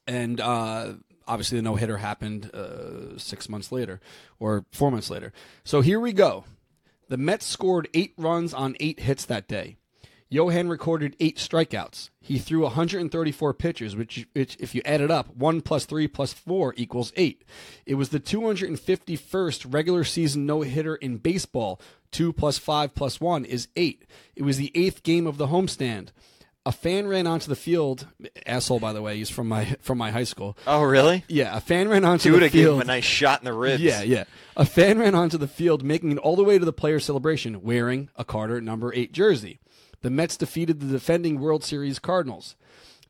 and uh, obviously the no hitter happened uh, six months later or four months later. So here we go. The Mets scored eight runs on eight hits that day. Johan recorded eight strikeouts. He threw 134 pitches, which, which, if you add it up, one plus three plus four equals eight. It was the 251st regular season no hitter in baseball. Two plus five plus one is eight. It was the eighth game of the homestand. A fan ran onto the field. Asshole, by the way. He's from my from my high school. oh, really? Yeah, a fan ran onto Dude, the I gave him field. a nice shot in the ribs. Yeah, yeah. A fan ran onto the field, making it all the way to the player celebration, wearing a Carter number eight jersey. The Mets defeated the defending World Series Cardinals.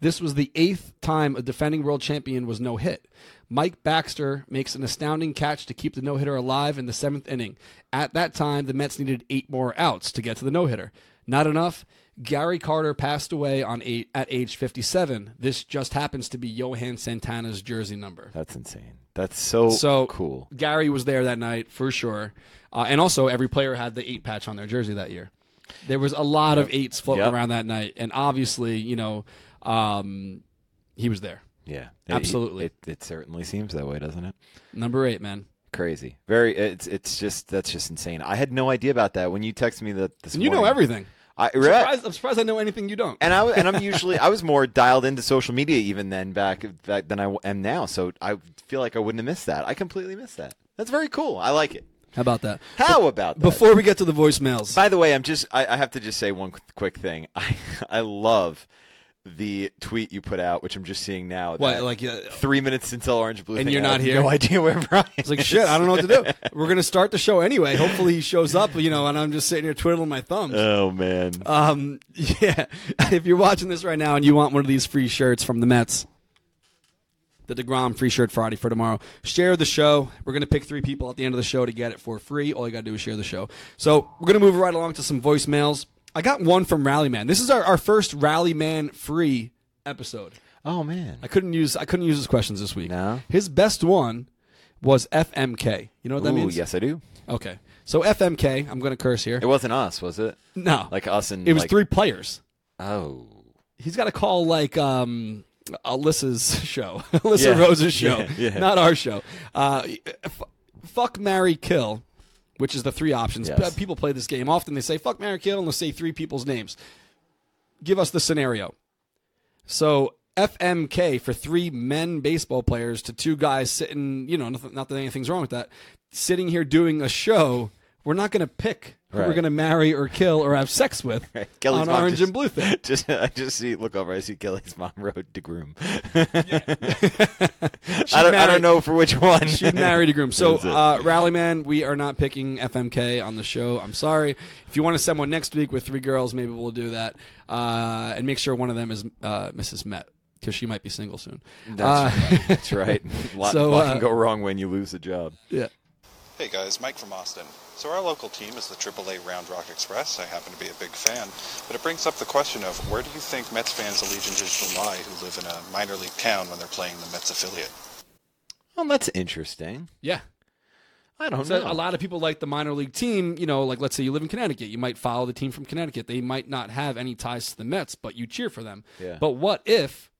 This was the eighth time a defending world champion was no hit. Mike Baxter makes an astounding catch to keep the no hitter alive in the seventh inning. At that time, the Mets needed eight more outs to get to the no hitter. Not enough. Gary Carter passed away on eight, at age 57. This just happens to be Johan Santana's jersey number. That's insane. That's so, So cool. Gary was there that night for sure, uh, and also every player had the eight patch on their jersey that year. There was a lot of eights floating Yep. around that night, and obviously, you know, um, he was there. Yeah, Absolutely. It, it, it certainly seems that way, doesn't it? Number eight, man. Crazy. Very. It's it's just that's just insane. I had no idea about that when you texted me that this And you know everything. I, I'm right. surprised, I'm surprised I know anything you don't. And I and I'm (laughs) usually I was more dialed into social media even then back, back than I am now. So I feel like I wouldn't have missed that. I completely missed that. That's very cool. I like it. How about that? How about that? Before we get to the voicemails, By the way, I'm just I, I have to just say one qu- quick thing. (laughs) I I love the tweet you put out, which I'm just seeing now. what that like uh, three minutes until Orange Blue, And thing, you're not here? No idea where Brian. it's like is. shit. I don't know what to do. We're gonna start the show anyway. Hopefully he shows up, you know, and I'm just sitting here twiddling my thumbs. Oh man. Um, (laughs) yeah. If you're watching this right now and you want one of these free shirts from the Mets, the deGrom free shirt Friday for tomorrow, share the show. We're going to pick three people at the end of the show to get it for free. All you got to do is share the show. So we're going to move right along to some voicemails. I got one from Rallyman. This is our, our first Rallyman free episode. oh man. I couldn't use I couldn't use his questions this week. No? His best one was FMK. You know what that Ooh, means? yes, I do. Okay. So FMK, I'm going to curse here. It wasn't us, was it? No. Like us and it was like, three players. Oh. He's got to call like um, Alyssa's (laughs) show, (laughs) Alyssa Yeah. Rose's (laughs) show, Yeah, yeah. not our show. Uh, f- fuck, marry, kill, which is the three options. Yes. People play this game often. They say fuck, marry, kill, and they'll say three people's names. Give us the scenario. So FMK for three men baseball players to two guys sitting. You know, not, not that anything's wrong with that. Sitting here doing a show. We're not going to pick who we're going to marry or kill or have sex with (laughs) Kelly's on Orange just- and Blue thing. (laughs) Just I just see look over. I see Kelly's mom (laughs) rode to groom. I don't. I don't know for which one. She'd married a groom. So, That's it. uh, Rallyman, we are not picking FMK on the show. I'm sorry. If you want to send one next week with three girls, maybe we'll do that. Uh, and make sure one of them is uh, Mrs. Met because she might be single soon. That's Uh, right. That's right. A lot, So, lot uh, can go wrong when you lose a job. Yeah. Hey guys, Mike from Austin. So our local team is the AAA Round Rock Express. I happen to be a big fan, but it brings up the question of where do you think Mets fans' allegiances lie who live in a minor league town when they're playing the Mets affiliate? Well, that's interesting. Yeah. I don't So know. a lot of people like the minor league team. You know, like let's say you live in Connecticut, you might follow the team from Connecticut. They might not have any ties to the Mets, but you cheer for them. Yeah. But what if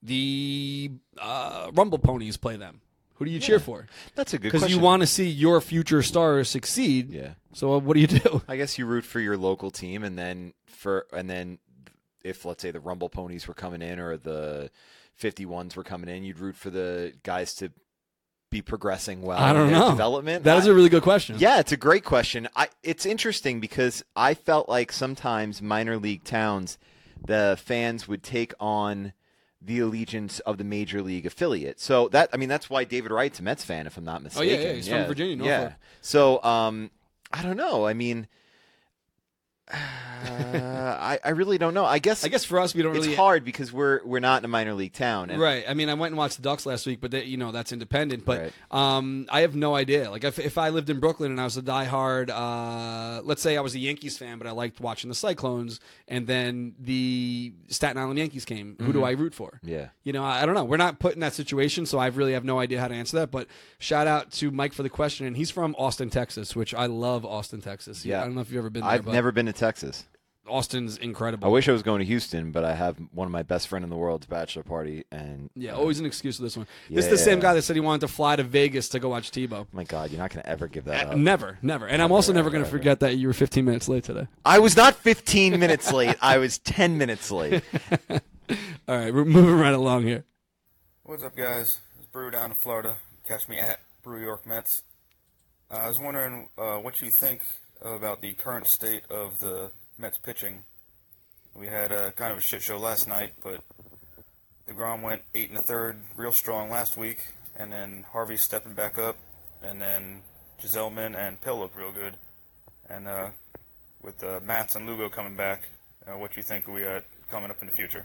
the uh, Rumble Ponies play them? Who do you cheer for? That's a good question. Because question. you want to see your future stars succeed. Yeah. So uh, what do you do? I guess you root for your local team, and then for and then if let's say the Rumble ponies were coming in or the 51s were coming in, you'd root for the guys to be progressing well I don't their know. development. That is I- a really good question. yeah, it's a great question. I it's interesting because I felt like sometimes minor league towns, the fans would take on the allegiance of the major league affiliate. So that I mean that's why David Wright's a Mets fan, if I'm not Oh, mistaken. yeah, yeah, he's from Virginia, Yeah. So um, I don't know. I mean. Uh, I, I really don't know. I guess I guess for us, we don't it's really hard because we're we're not in a minor league town. And Right. I mean, I went and watched the Ducks last week, but they, you know that's independent. But Right. um, I have no idea. Like, if, if I lived in Brooklyn and I was a diehard, uh, let's say I was a Yankees fan, but I liked watching the Cyclones, and then the Staten Island Yankees came, who do I root for? Mm-hmm. Yeah. You know, I, I don't know. We're not put in that situation, so I really have no idea how to answer that. But shout out to Mike for the question, and he's from Austin, Texas, which I love Austin, Texas. Yeah. I don't know if you've ever been there. I've but never been to Texas. Austin's incredible. I wish I was going to Houston, but I have one of my best friend in the world's bachelor party, and Yeah, uh, always an excuse for this one. This is the same Yeah. guy that said he wanted to fly to Vegas to go watch Tebow. my God, you're not going to ever give that Uh, up. Never, never. And I'm also never going to forget that you were 15 minutes late today. I was not 15 minutes late. I was 10 minutes late. (laughs) All right, we're moving right along here. What's up, guys? It's Brew down in Florida. Catch me at Brew York Mets. Uh, I was wondering uh, what you think about the current state of the Mets pitching. We had a kind of a shit show last night, but deGrom went eight and a third, real strong last week, and then Harvey stepping back up, and then Gsellman and Pill look real good. And uh, with uh, Matz and Lugo coming back, uh, what you think we got coming up in the future?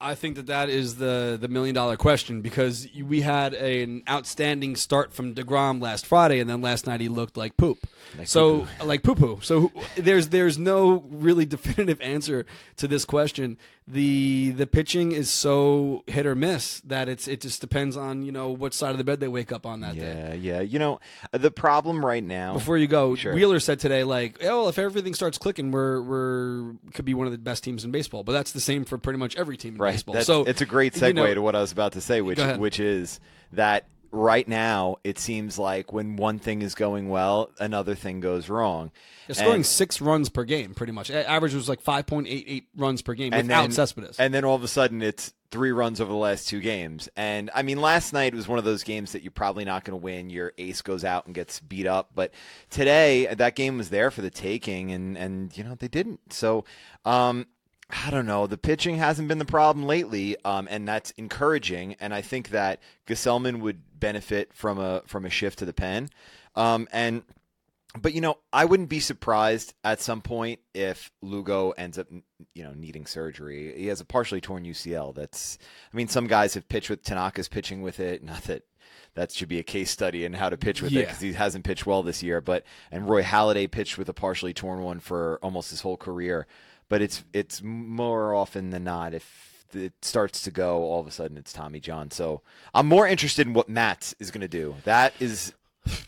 I think that that is the the million dollar question because we had an outstanding start from deGrom last Friday, and then last night he looked like poop. so uh, like poo poo. So there's there's no really (laughs) definitive answer to this question. The the pitching is so hit or miss that it's it just depends on you know what side of the bed they wake up on that day. Yeah, yeah. You know, uh, the problem right now. Before you go, Sure. Wheeler said today, like, oh, well, if everything starts clicking, we're we're could be one of the best teams in baseball. But that's the same for pretty much every team in That's- so it's a great you segue know, to what I was about to say, which which is that right now it seems like when one thing is going well, another thing goes wrong. They're scoring And- six runs per game, pretty much. Average was like five point eight eight runs per game and without then, Cespedes. And then all of a sudden it's three runs over the last two games. And I mean, last night was one of those games that you're probably not going to win. Your ace goes out and gets beat up. But today, that game was there for the taking, and, and you know, they didn't. So, um, I don't know. The pitching hasn't been the problem lately, um, and that's encouraging. And I think that Gsellman would benefit from a from a shift to the pen. Um, and but you know, I wouldn't be surprised at some point if Lugo ends up, you know, needing surgery. He has a partially torn UCL. That's, I mean, some guys have pitched with Tanaka's pitching with it. Not that that should be a case study in how to pitch with it because he hasn't pitched well this year. But and Roy Halladay pitched with a partially torn one for almost his whole career. But it's it's more often than not if it starts to go, all of a sudden it's Tommy John. So I'm more interested in what Matt is going to do. That is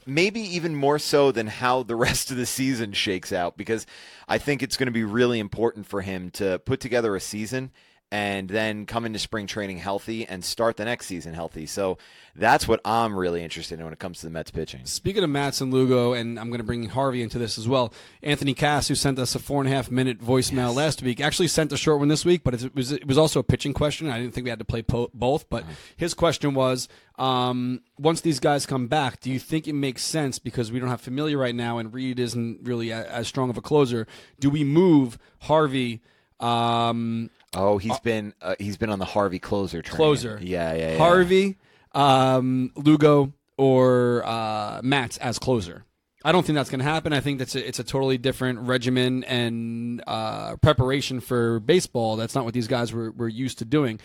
maybe even more so than how the rest of the season shakes out because I think it's going to be really important for him to put together a season and then come into spring training healthy and start the next season healthy. So that's what I'm really interested in when it comes to the Mets pitching. Speaking of Matz and Lugo, and I'm going to bring Harvey into this as well. Anthony Cass, who sent us a four and a half minute voicemail last week, actually sent a short one this week, but it was it was also a pitching question. I didn't think we had to play po- both, but his question was: um, Once these guys come back, do you think it makes sense because we don't have Familia right now, and Reed isn't really a, as strong of a closer? Do we move Harvey? Um, Oh, he's been uh, he's been on the Harvey closer train. closer. Yeah, yeah, yeah. Harvey, um, Lugo, or uh, Matz as closer. I don't think that's going to happen. I think that's a, it's a totally different regimen and uh, preparation for baseball. That's not what these guys were, were used to doing.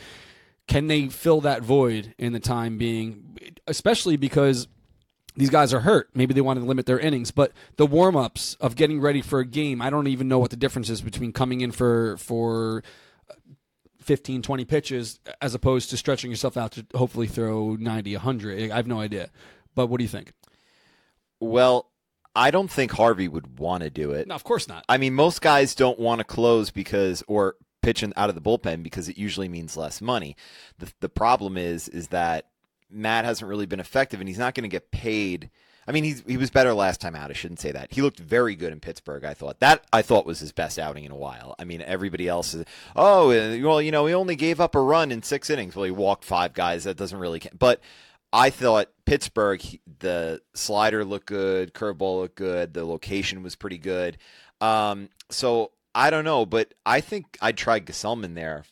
Can they fill that void in the time being, especially because these guys are hurt. Maybe they want to limit their innings, but the warm ups of getting ready for a game, I don't even know what the difference is between coming in for for 15, 20 pitches as opposed to stretching yourself out to hopefully throw 90, 100. I have no idea. But what do you think? Well, I don't think Harvey would want to do it. No, of course not. I mean, most guys don't want to close because or pitch in, out of the bullpen because it usually means less money. The the problem is is that Matt hasn't really been effective, and he's not going to get paid I mean, he he was better last time out. I shouldn't say that. He looked very good in Pittsburgh. I thought that I thought was his best outing in a while. I mean, everybody else is oh uh, well, you know, he only gave up a run in six innings. Well, he walked five guys. That doesn't really. Count. But I thought Pittsburgh, the slider looked good, curveball looked good, the location was pretty good. Um, so I don't know, but I think I'd try Gsellman there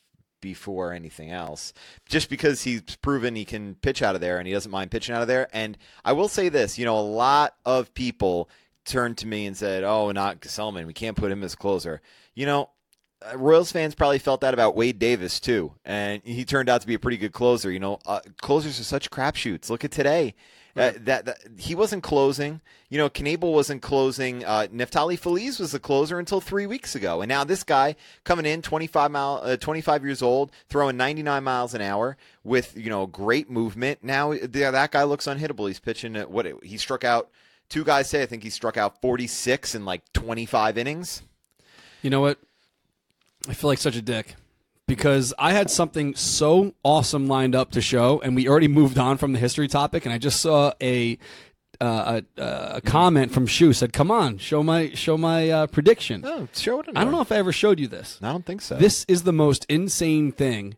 before anything else, just because he's proven he can pitch out of there and he doesn't mind pitching out of there. And I will say this, you know, a lot of people turned to me and said, "Oh, not Gsellman, we can't put him as closer." You know, uh, Royals fans probably felt that about Wade Davis too, and he turned out to be a pretty good closer. You know, uh, closers are such crapshoots. Look at today. Uh, that, that he wasn't closing. You know, Knebel wasn't closing. Uh, Neftali Feliz was the closer until three weeks ago, and now this guy coming in, 25 mile, uh, 25 years old, throwing 99 miles an hour with you know great movement. Now that guy looks unhittable. He's pitching at what he struck out. Two guys say I think he struck out 46 in like 25 innings. You know what? I feel like such a dick because I had something so awesome lined up to show, and we already moved on from the history topic, and I just saw a uh, a, a, comment from Shu said, "Come on, show my show my uh, prediction." Oh, show it. I don't know if I ever showed you this. I don't think so. This is the most insane thing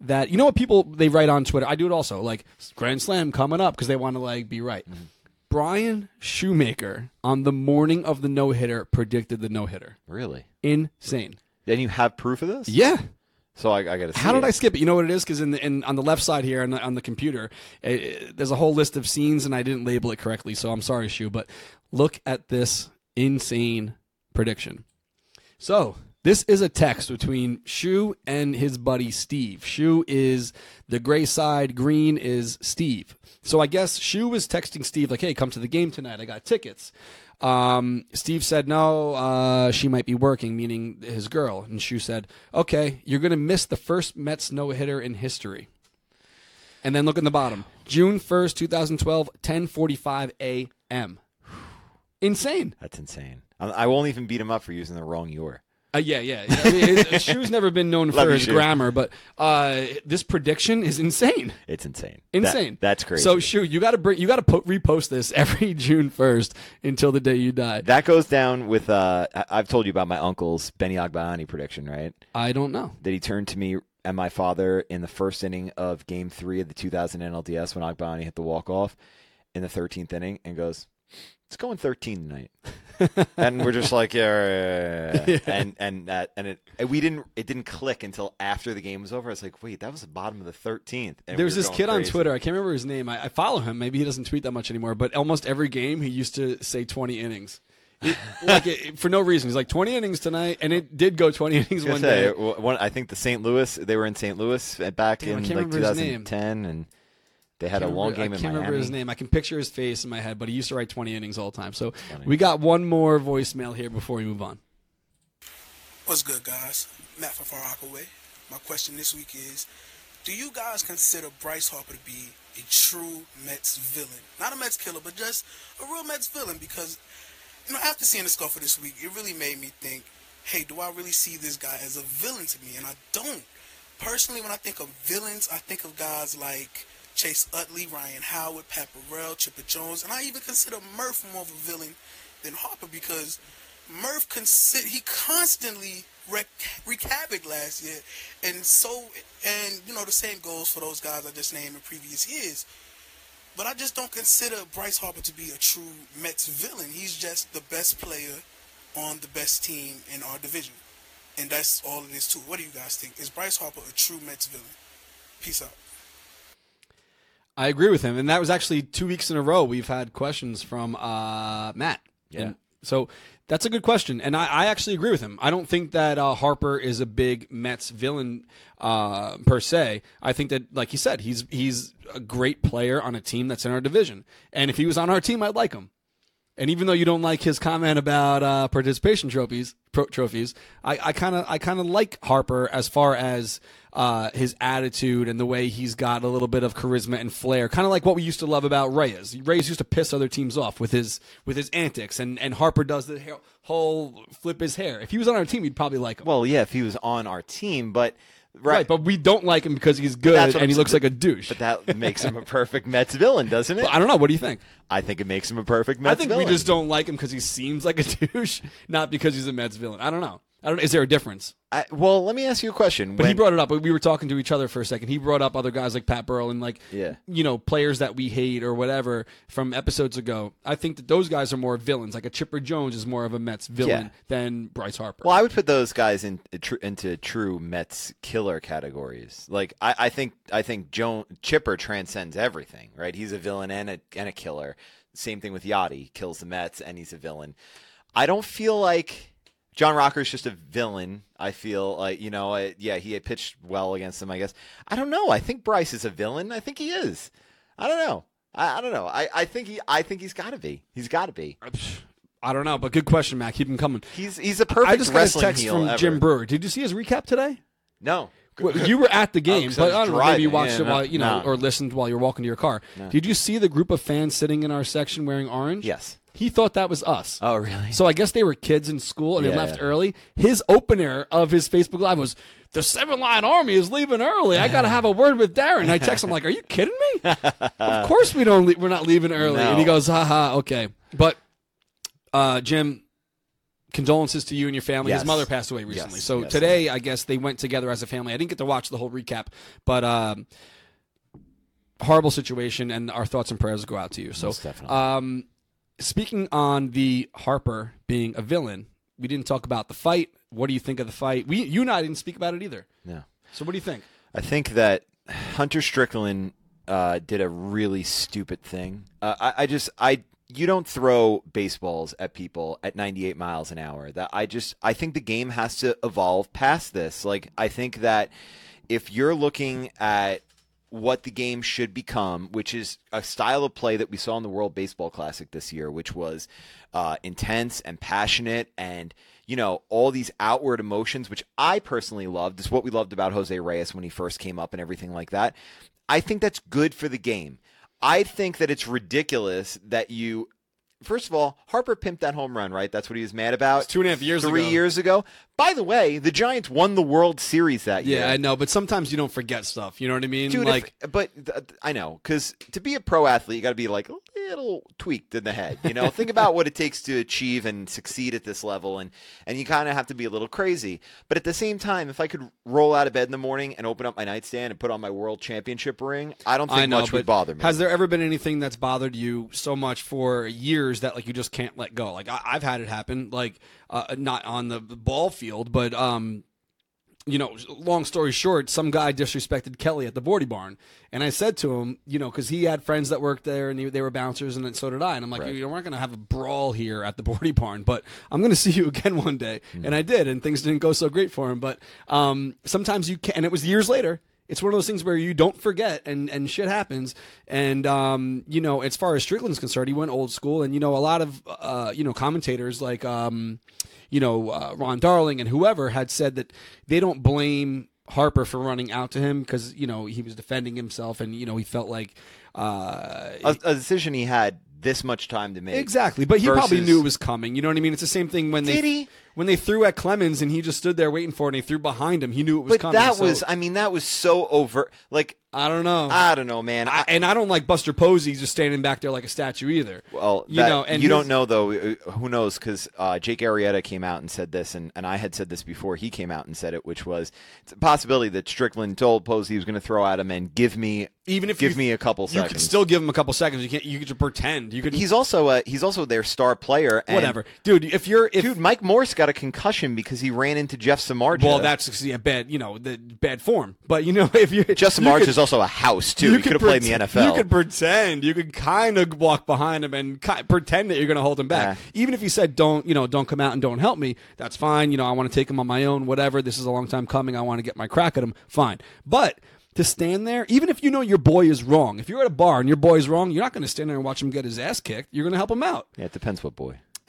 that you know what people they write on Twitter. I do it also, like Grand Slam coming up because they want to like be right. Mm-hmm. Brian Shoemaker on the morning of the no hitter predicted the no hitter. Really insane. And you have proof of this? Yeah. So I, I got to. How did it. I skip it? You know what it is? Because in, the, in on the left side here on the, on the computer, it, it, there's a whole list of scenes, and I didn't label it correctly. So I'm sorry, Shu. But look at this insane prediction. So this is a text between Shu and his buddy Steve. Shu is the gray side, green is Steve. So I guess Shu was texting Steve like, "Hey, come to the game tonight. I got tickets." Um, Steve said, no, uh, she might be working, meaning his girl. And Shu said, okay, you're going to miss the first Mets no hitter in history. And then look in the bottom June 1st, 2012, 10:45 a.m. Insane. That's insane. I won't even beat him up for using the wrong your. Uh, yeah, yeah. I mean, Shu's never been known (laughs) for his grammar, but uh, this prediction is insane. It's insane. Insane. That, that's crazy. So Shu, you got to bring, you got to po- repost this (laughs) every June first until the day you die. That goes down with. Uh, I've told you about my uncle's Benny Agbayani prediction, right? I don't know. That he turned to me and my father in the first inning of Game Three of the 2000 NLDS when Agbayani hit the walk off in the 13th inning, and goes, "It's going 13 tonight." (laughs) and we're just like, yeah, yeah, yeah. (laughs) and and that and it we didn't it didn't click until after the game was over. I was like, wait, that was the bottom of the thirteenth. There's we this kid crazy. on Twitter. I can't remember his name. I, I, follow him. Maybe he doesn't tweet that much anymore. But almost every game, he used to say 20 innings. It, (laughs) like it, for no reason. He's like 20 innings tonight, and it did go 20 (laughs) innings one say, day. One, I think the St. Louis. They were in St. Louis back Damn, in like 2010, and they had a long remember, game I can't Miami. remember his name. I can picture his face in my head, but he used to write 20 innings all the time. So we got one more voicemail here before we move on. What's good, guys? Matt from Far Rockaway. My question this week is Do you guys consider Bryce Harper to be a true Mets villain? Not a Mets killer, but just a real Mets villain because, you know, after seeing the scuffle this week, it really made me think, hey, do I really see this guy as a villain to me? And I don't. Personally, when I think of villains, I think of guys like Chase Utley, Ryan Howard, Pat Burrell, Chipper Jones, and I even consider Murph more of a villain than Harper because Murph he constantly wreaked havoc last year, and so and you know the same goes for those guys I just named in previous years. But I just don't consider Bryce Harper to be a true Mets villain. He's just the best player on the best team in our division. And that's all it is too. What do you guys think? Is Bryce Harper a true Mets villain? Peace out. I agree with him, and that was actually two weeks in a row we've had questions from uh, Matt. Yeah. And so that's a good question, and I, I, actually agree with him. I don't think that uh, Harper is a big Mets villain uh, per se. I think that, like he said, he's he's a great player on a team that's in our division, and if he was on our team, I'd like him. And even though you don't like his comment about uh, participation trophies, pro- trophies, I kind of I kind of like Harper as far as uh, his attitude and the way he's got a little bit of charisma and flair, kind of like what we used to love about Reyes. Reyes used to piss other teams off with his with his antics, and and Harper does the whole flip his hair. If he was on our team, we'd probably like him. Well, yeah, if he was on our team, but Right, but we don't like him because he's good and he looks saying. like a douche. But that makes him a perfect Mets villain, doesn't it? But I don't know. What do you think? I think it makes him a perfect Mets villain. I think villain. we just don't like him because he seems like a (laughs) douche, not because he's a Mets villain. I don't know. I don't. Is there a difference? I, well, let me ask you a question. But he brought it up. We were talking to each other for a second. He brought up other guys like Pat Burrell and like, Yeah. you know, players that we hate or whatever from episodes ago. I think that those guys are more villains. Like a Chipper Jones is more of a Mets villain Yeah. than Bryce Harper. Well, I would put those guys in, uh, into true Mets killer categories. Like I, I think I think Joan Chipper transcends everything. Right? He's a villain and a and a killer. Same thing with Yadi. Kills the Mets and he's a villain. I don't feel like John Rocker's just a villain. I feel like you know, I, yeah, he had pitched well against them. I guess I don't know. I think Bryce is a villain. I think he is. I don't know. I, I don't know. I, I think he. I think he's got to be. He's got to be. Uh, I don't know, but good question, Matt. Keep him coming. He's he's a perfect I just got a text from ever. Jim Brewer. Did you see his recap today? No. Well, you were at the oh, game, I but was I don't know. Maybe you watched Yeah, it while no, you know, no. or listened while you're walking to your car. Did you see the group of fans sitting in our section wearing orange? Yes. He thought that was us. Oh, really? So I guess they were kids in school and they Yeah. left early. His opener of his Facebook Live was, "The Seven Line Army is leaving early. I got to have a word with Darren." And I text him like, "Are you kidding me? of (laughs) course we don't. Le- we're not leaving early." No. And he goes, "Ha ha, okay." But uh, Jim, condolences to you and your family. His mother passed away recently. Yes, So yes. today, I guess they went together as a family. I didn't get to watch the whole recap, but um, horrible situation, and our thoughts and prayers go out to you. So, Most definitely. um, speaking on the Harper being a villain, we didn't talk about the fight. What do you think of the fight? We, you and I didn't speak about it either. Yeah. So, what do you think? I think that Hunter Strickland uh, did a really stupid thing. Uh, I, I just I you don't throw baseballs at people at 98 miles an hour. That I just I think the game has to evolve past this. Like I think that if you're looking at what the game should become, which is a style of play that we saw in the World Baseball Classic this year, which was uh, intense and passionate and you know all these outward emotions, which I personally loved. Is what we loved about Jose Reyes when he first came up and everything like that. I think that's good for the game. I think that it's ridiculous that you. First of all, Harper pimped that home run, right? That's what he was mad about. two and a half years three ago. years ago. By the way, the Giants won the World Series that year. Yeah, I know, but sometimes you don't forget stuff. You know what I mean? Dude, like, if, but th- I know because to be a pro athlete, you got to be like a little tweaked in the head. You know, think about what it takes to achieve and succeed at this level, and and you kind of have to be a little crazy. But at the same time, if I could roll out of bed in the morning and open up my nightstand and put on my World Championship ring, I don't think I know, much would bother me. has there ever been anything that's bothered you so much for years that like you just can't let go? Like I, I've had it happen, like uh, not on the ball field, but um, you know, long story short, some guy disrespected Kelly at the Bordy Barn, and I said to him, you know, because he had friends that worked there and they, they were bouncers, and then so did I, and I'm like, Right. you know, we're not going to have a brawl here at the (laughs) Bordy Barn, but I'm going to see you again one day, and I did, and things didn't go so great for him, but um, sometimes you can, and it was years later. It's one of those things where you don't forget, and, and shit happens. And um, you know, as far as Strickland's concerned, he went old school, and you know, a lot of uh, you know commentators like um, you know, uh, Ron Darling and whoever had said that they don't blame Harper for running out to him because you know he was defending himself and you know he felt like uh, a, a decision he had this much time to make. exactly, but he probably knew it was coming. You know what I mean? It's the same thing when they Did he? When they threw at Clemens and he just stood there waiting for it and they threw behind him. He knew it was But coming. that so- was, I mean, that was so overt. Like, I don't know. I don't know, man. I, and I don't like Buster Posey just standing back there like a statue either. Well, you that- know, and you don't know though. uh, Who knows? Because uh, Jake Arrieta came out and said this, and, and I had said this before he came out and said it, which was it's a possibility that Strickland told Posey he was going to throw at him and give me Even if give you- me a couple seconds. You could still give him a couple seconds. You can't. You could pretend. You could. he's also a, he's also their star player. And whatever, dude. If you're if Dude, Mike Morse got a concussion because he ran into Jeff Samardzija. well, that's yeah, bad. You know, the bad form. But you know, (laughs) if you Jeff you Samardzija is also a house too. He could have played in the NFL. You could pretend. You could kind of walk behind him and ki- pretend that you're going to hold him back. Yeah. Even if he said, "Don't," you know, "Don't come out and don't help me." That's fine. You know, I want to take him on my own. Whatever. This is a long time coming. I want to get my crack at him. Fine. But to stand there, even if you know your boy is wrong, if you're at a bar and your boy is wrong, you're not going to stand there and watch him get his ass kicked. You're going to help him out. yeah, it depends what boy. (laughs)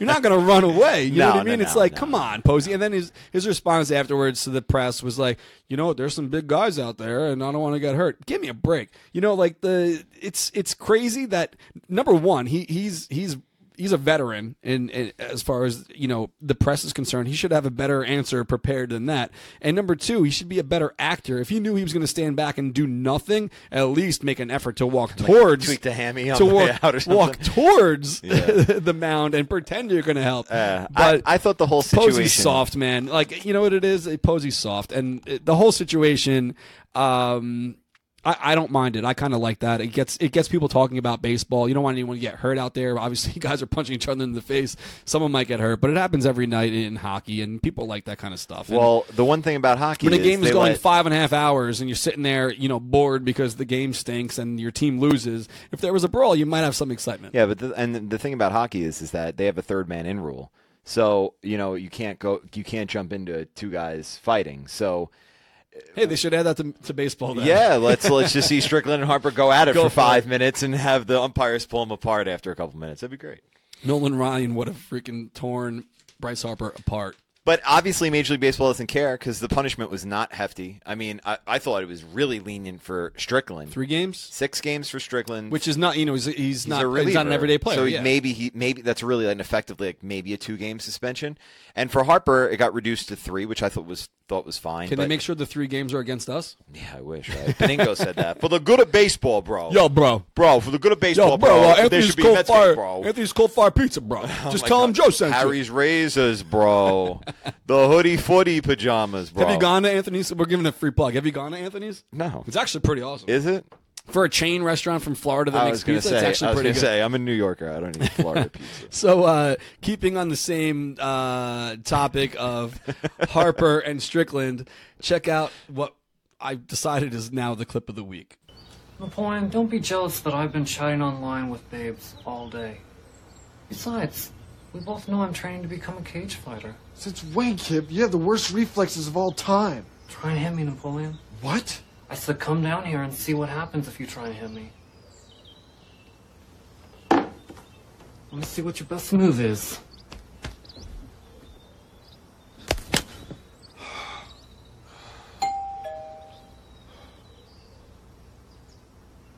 You're not going to run away. You know No, what I no, mean? it's no, like, no. come on, Posey. And then his his response afterwards to the press was like, you know, there's some big guys out there, and I don't want to get hurt. Give me a break. You know, like the it's it's crazy that number one, he he's he's he's a veteran in, in as far as you know the press is concerned. He should have a better answer prepared than that. And number two, he should be a better actor. If he knew he was going to stand back and do nothing, at least make an effort to walk towards tweak the hammy to walk, (laughs) walk towards (laughs) (laughs) the mound and pretend you're going to help. Uh, but I, I thought the whole situation. Posey's soft, man. Like you know what it is. Posey's soft, and it- the whole situation. Um, I, I don't mind it. I kind of like that. It gets it gets people talking about baseball. You don't want anyone to get hurt out there. Obviously, (laughs) guys are punching each other in the face. Someone might get hurt, but it happens every night in hockey, and people like that kind of stuff. And Well, the one thing about hockey when a game is they going let- five and a half hours and you're sitting there, you know, bored because the game stinks and your team loses, if there was a brawl, you might have some excitement. Yeah, but the, and the thing about hockey is is that they have a third man in rule. So you know you can't go, you can't jump into two guys fighting. So Hey, they should add that to, to baseball. Then. yeah, let's let's just see Strickland and Harper go at it (laughs) Go for for five it. minutes and have the umpires pull them apart after a couple minutes. That'd be great. Nolan Ryan would have freaking torn Bryce Harper apart. But obviously, Major League Baseball doesn't care because the punishment was not hefty. I mean, I, I thought it was really lenient for Strickland. Three games, Six games for Strickland, which is not you know he's, he's, He's not he's not an everyday player. So yeah. maybe he maybe that's really an effectively like maybe a two game suspension. And for Harper, it got reduced to three, which I thought was thought was fine. Can but- they make sure the three games are against us? Yeah, I wish. Right? Benigno said that for the good of baseball, bro. (laughs) Yo, bro. bro, for the good of baseball, Yo, bro, uh, There Anthony's should be Coal Fired. bro. Anthony's Coal Fired pizza, bro. (laughs) Oh Just my tell him Joe sent you. Harry's razors, bro. (laughs) the hoodie footy pajamas, bro. Have you gone to Anthony's? We're giving a free plug. Have you gone to Anthony's? No. It's actually pretty awesome. Is it? For a chain restaurant from Florida that I makes was gonna pizza, say. it's I actually was pretty gonna good. say. I'm a New Yorker. I don't eat Florida (laughs) pizza. So, uh, keeping on the same uh, topic of (laughs) Harper and Strickland, check out what I decided is now the clip of the week. Napoleon, don't be jealous that I've been chatting online with babes all day. Besides, we both know I'm training to become a cage fighter. Since when, Kip? You have the worst reflexes of all time. Try and hit me, Napoleon. What? I said come down here and see what happens if you try and hit me. Let me see what your best move is.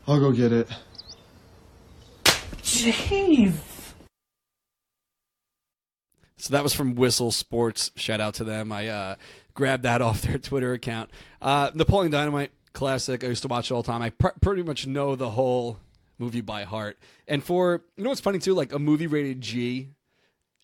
I'll go get it. Jeez. So that was from Whistle Sports. Shout out to them. I uh, grabbed that (laughs) off their Twitter account. Uh, Napoleon Dynamite classic. I used to watch it all the time. I pr- pretty much know the whole movie by heart. And for you know what's funny too, like a movie rated G,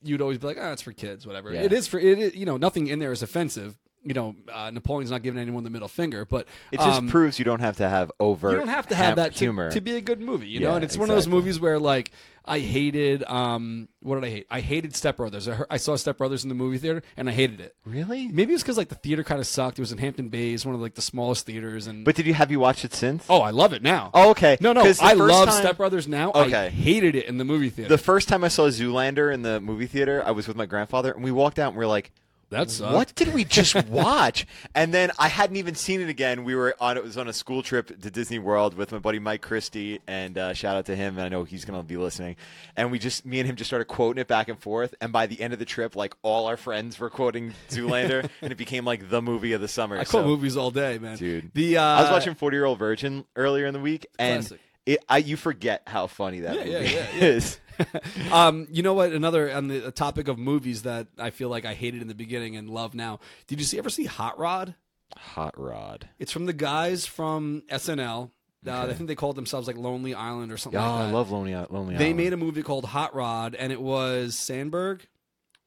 you'd always be like, "Ah, it's for kids, whatever." Yeah. It is for it. Is, you know, nothing in there is offensive. You know, uh, Napoleon's not giving anyone the middle finger, but It just um, proves you don't have to have overt. you don't have to have that to, humor. to be a good movie, you know. Yeah, And it's one of those movies where like I hated um what did I hate? I hated Step Brothers. I, heard, I saw Step Brothers in the movie theater and I hated it. Really? Maybe it's because like the theater kind of sucked. It was in Hampton Bays, one of like the smallest theaters, and But did you have you watched it since? oh, I love it now. Oh, okay. No, no, I love time- Step Brothers now. I Okay. hated it in the movie theater. The first time I saw Zoolander in the movie theater, I was with my grandfather, and we walked out and we are like, that sucked. "What did we just (laughs) watch?" and then I hadn't even seen it again. We were on it was on a school trip to Disney World with my buddy Mike Christie, and uh, shout out to him. And I know he's going to be listening. And we just me and him just started quoting it back and forth. And by the end of the trip, like all our friends were quoting Zoolander, (laughs) and it became like the movie of the summer. I quote So- movies all day, man. dude. The uh, I was watching Forty Year Old Virgin earlier in the week, and Classic. It, I you forget how funny that Yeah, movie yeah, yeah. is. (laughs) um, you know what? Another on the topic of movies that I feel like I hated in the beginning and love now. Did you see ever see Hot Rod? Hot Rod. It's from the guys from SNL. Uh, I think they called themselves like Lonely Island or something. Oh, like that. I love Lonely Lonely They Island. made a movie called Hot Rod, and it was Samberg.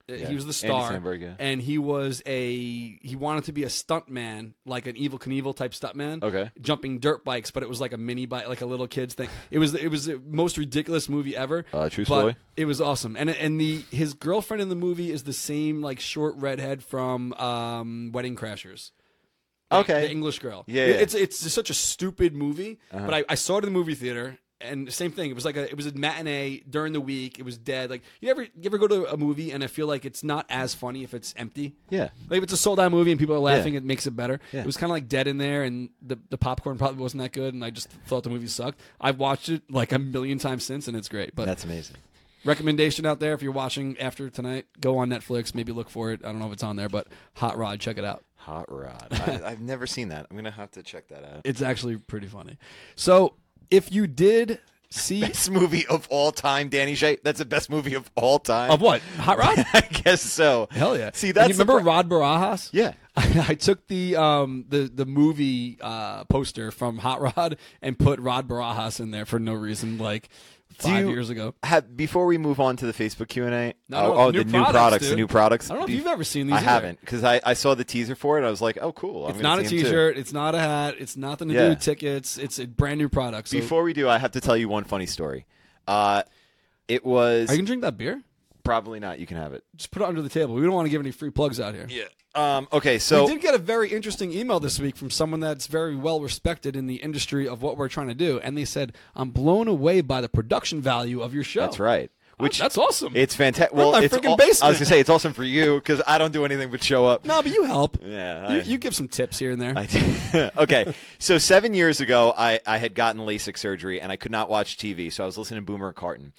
Uh, Yeah, He was the star, yeah. and he was a he wanted to be a stuntman, like an Evel Knievel type stuntman. Okay. jumping dirt bikes, but it was like a mini bike, like a little kid's thing. It was it was the most ridiculous movie ever. Uh, True Story? It was awesome, and and the his girlfriend in the movie is the same like short redhead from um, Wedding Crashers. Okay. the English girl. Yeah, yeah. it's it's such a stupid movie, Uh-huh. but I, I saw it in the movie theater. And same thing. It was like a it was a matinee during the week. It was dead. Like you ever you ever go to a movie and I feel like it's not as funny if it's empty. Yeah. Like if it's a sold out movie and people are laughing, it makes it better. Yeah. It was kind of like dead in there, and the the popcorn probably wasn't that good, and I just thought the movie sucked. I've watched it like a million times since, and it's great. But That's amazing. recommendation out there if you're watching after tonight, go on Netflix, maybe look for it. I don't know if it's on there, but Hot Rod, check it out. Hot Rod. I, I've never seen that. I'm gonna have to check that out. (laughs) It's actually pretty funny. So if you did C (laughs) Best movie of all time, Danny Shay. That's the best movie of all time. of what? Hot Rod? (laughs) I guess so. Hell yeah! See, And that's you remember Rod Barajas? Yeah. (laughs) I, took the um the the movie uh, poster from Hot Rod and put Rod Barajas in there for no reason, like five you years ago. Have, before we move on to the Facebook Q and A, No, oh, no, oh, new the new products, the dude. new products. I don't know if you've ever seen these I either. haven't because I, I saw the teaser for it. I was like, oh, cool. I'm It's not a see 'em too. T-shirt. It's not a hat. It's nothing to Yeah. do with tickets. It's a brand new product. So Before we do, I have to tell you one funny story. Uh, it was are you gonna drink that beer? Probably not. You can have it. Just put it under the table. We don't want to give any free plugs out here. Yeah. Um. Okay. So we did get a very interesting email this week from someone that's very well respected in the industry of what we're trying to do, and they said, "I'm blown away by the production value of your show." that's right. Which that's awesome. It's fantastic. Well, my it's freaking al- I basement. was gonna say it's awesome for you because I don't do anything but show up. no, but you help. Yeah. I- You, you give some tips here and there. I did. (laughs) okay, so seven years ago, I, I had gotten LASIK surgery and I could not watch TV, so I was listening to Boomer and Carton,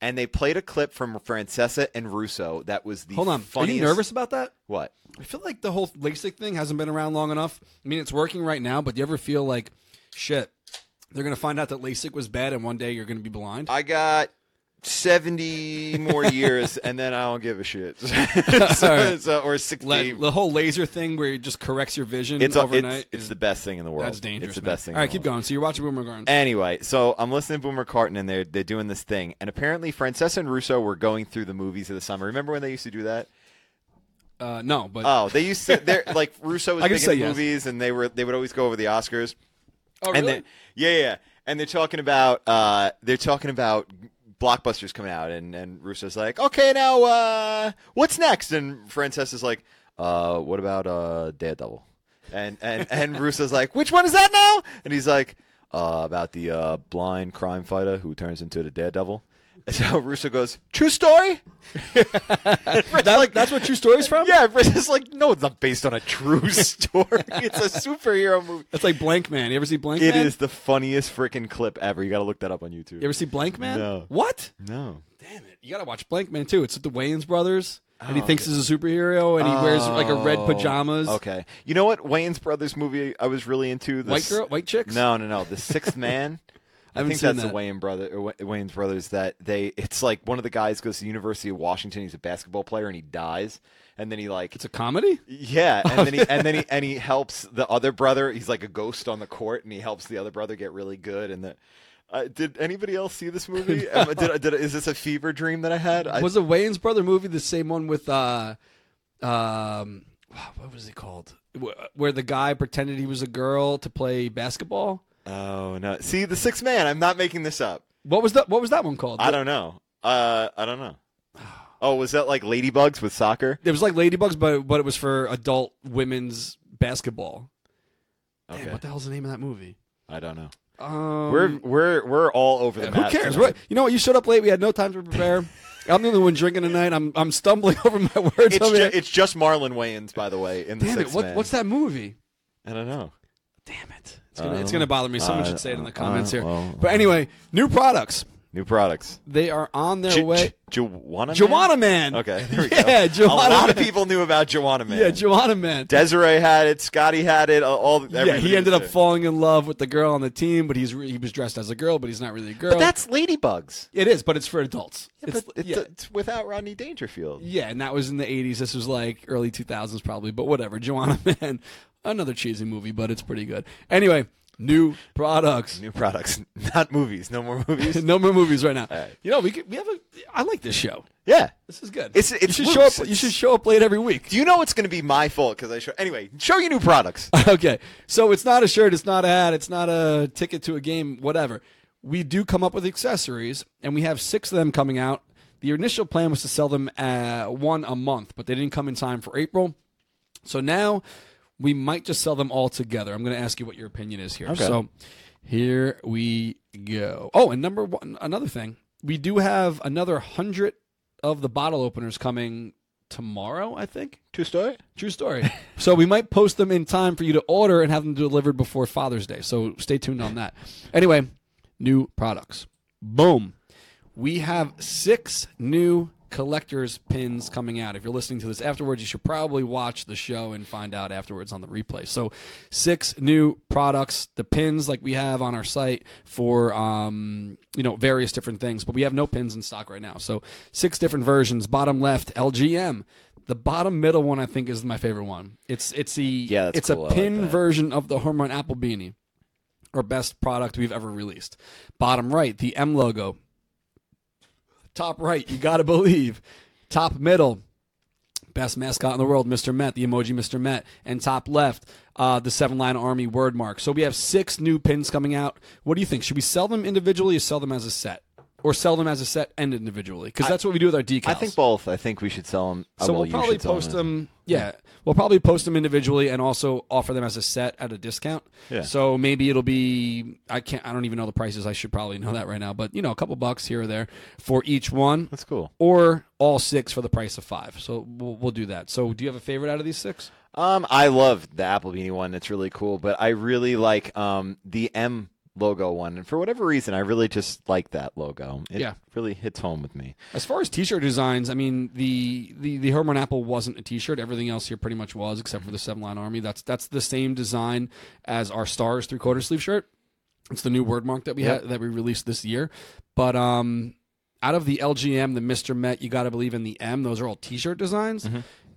and they played a clip from Francesa and Russo that was the Hold on. funniest. Are you nervous about that? What? I feel like the whole LASIK thing hasn't been around long enough. I mean, it's working right now, but do you ever feel like, shit, they're going to find out that LASIK was bad and one day you're going to be blind? I got seventy more (laughs) years, and then I don't give a shit. (laughs) so, (laughs) so- or sixty. Like, the whole laser thing where it just corrects your vision it's, overnight. it's it's the best thing in the world. that's dangerous. It's the man. best thing. All right, in right, the keep world. going. So you're watching Boomer Gardens. Anyway, so I'm listening to Boomer Carton and they're they're doing this thing, and apparently Francesa and Russo were going through the movies of the summer. Remember when they used to do that? Uh, no, but Oh, they used to. They're like Russo was I can big in yes. movies, and they were they would always go over the Oscars. oh, And really? they, yeah, yeah, and they're talking about uh, they're talking about blockbusters coming out, and and Russo's like, okay, now uh, what's next? And Francesa is like, uh, what about uh, Daredevil? And and and Russo's like, which one is that now? And he's like, uh, about the uh, blind crime fighter who turns into the Daredevil. So Russo goes, true story. (laughs) That- that's what True Story's from? Yeah, It's like, no, it's not based on a true (laughs) story. it's a superhero movie. That's like Blankman. You ever see Blank It Man? is the funniest freaking clip ever. You got to look that up on YouTube. You ever see Blankman? No. What? no. Damn it. You got to watch Blankman, too. It's with the Wayans brothers, and he oh, thinks he's a superhero, and he wears like a red oh, pajamas. Oh, Okay. You know what Wayans Brothers movie I was really into? The White girl? White chicks? No, no, no. The Sixth (laughs) Man. I, haven't think that's that. the Wayne brother Wayans brothers that they it's like one of the guys goes to the University of Washington, he's a basketball player and he dies. And then he like It's a comedy? Yeah, and then he and then he and he helps the other brother. He's like a ghost on the court, and he helps the other brother get really good. And that uh, did anybody else see this movie? (laughs) Um, did, did, is this a fever dream that I had? I, was the Wayans brother movie the same one with uh um what was he called where the guy pretended he was a girl to play basketball oh no! See the Sixth Man. I'm not making this up. what was that what was that one called I don't know. Uh, I don't know. (sighs) Oh, was that like Ladybugs with soccer? it was like ladybugs but but it was for adult women's basketball Damn, Okay, what the hell's the name of that movie I don't know. um, We're we're we're all over the who map. cares tonight. you know what you showed up late we had no time to prepare (laughs) I'm the only one drinking tonight I'm I'm stumbling (laughs) over my words It's, ju- it's just Marlon Wayans, by the way. In the damn it what, what's that movie I don't know. damn it it's gonna, it's gonna bother me someone should say it in the comments here but anyway new products New products. They are on their J- way. J- Joanna Juwanna Mann. Okay, there we (laughs) Yeah, go. Joanna A lot of Man. people knew about Juwanna Mann. Yeah, Juwanna Mann. Desiree had it. Scotty had it. All, all yeah, everybody he ended was up there. falling in love with the girl on the team, but he's re- he was dressed as a girl, but he's not really a girl. But that's Ladybugs. it is, but it's for adults. Yeah, it's, but it's, yeah. it's without Rodney Dangerfield. yeah, and that was in the '80s. This was like early 2000s, probably, but whatever. Joanna (laughs) Man, another cheesy movie, but it's pretty good. Anyway, new products. New products, (laughs) not movies. No more movies. (laughs) no more movies right now. right. You know, we could, we have a. I like this show. yeah. This is good. It's- it's you should show up. You should show up late every week. Do you know it's going to be my fault because I show? Anyway, show you new products. (laughs) okay. So it's not a shirt, it's not a hat, it's not a ticket to a game, whatever. We do come up with accessories, and we have six of them coming out. The initial plan was to sell them uh, one a month, but they didn't come in time for April. So now we might just sell them all together. I'm going to ask you what your opinion is here. Okay. So here we go. Oh, and number one, another thing, we do have another hundred of the bottle openers coming tomorrow. I think. True story. True story. (laughs) so we might post them in time for you to order and have them delivered before Father's Day. So stay tuned on that. Anyway, new products. Boom. We have six new collector's pins coming out. If you're listening to this afterwards, you should probably watch the show and find out afterwards on the replay. So, six new products, the pins like we have on our site for um, you know various different things, but we have no pins in stock right now. So, six different versions. Bottom left, LGM. The bottom middle one I think is my favorite one. It's it's the Yeah, it's cool. A like pin that. version of the Home Run Apple Beanie or best product we've ever released. Bottom right, the M logo. Top right, you got to believe. Top middle, best mascot in the world, Mr. Met, the emoji Mr. Met. And top left, uh, the seven line army word mark. So we have six new pins coming out. What do you think? Should we sell them individually or sell them as a set? Or sell them as a set and individually? Because that's what we do with our decals. I think both. I think we should sell them. So we'll probably post them. Yeah, we'll probably post them individually and also offer them as a set at a discount. Yeah. So maybe it'll be I can't I don't even know the prices. I should probably know that right now, but you know, a couple bucks here or there for each one. That's cool. Or all six for the price of five. So we'll, we'll do that. So do you have a favorite out of these six? Um, I love the Apple Beanie one. It's really cool, but I really like um the M logo one, and for whatever reason, I really just like that logo. It Yeah. really hits home with me. As far as T-shirt designs, I mean the the the Home Run Apple wasn't a T-shirt. Everything else here pretty much was, except for the Seven Line Army. That's that's the same design as our Stars three quarter sleeve shirt. It's the new word mark that we Yep. had that we released this year. But um, out of the LGM, the Mister Met, you got to believe in the M. Those are all T-shirt designs.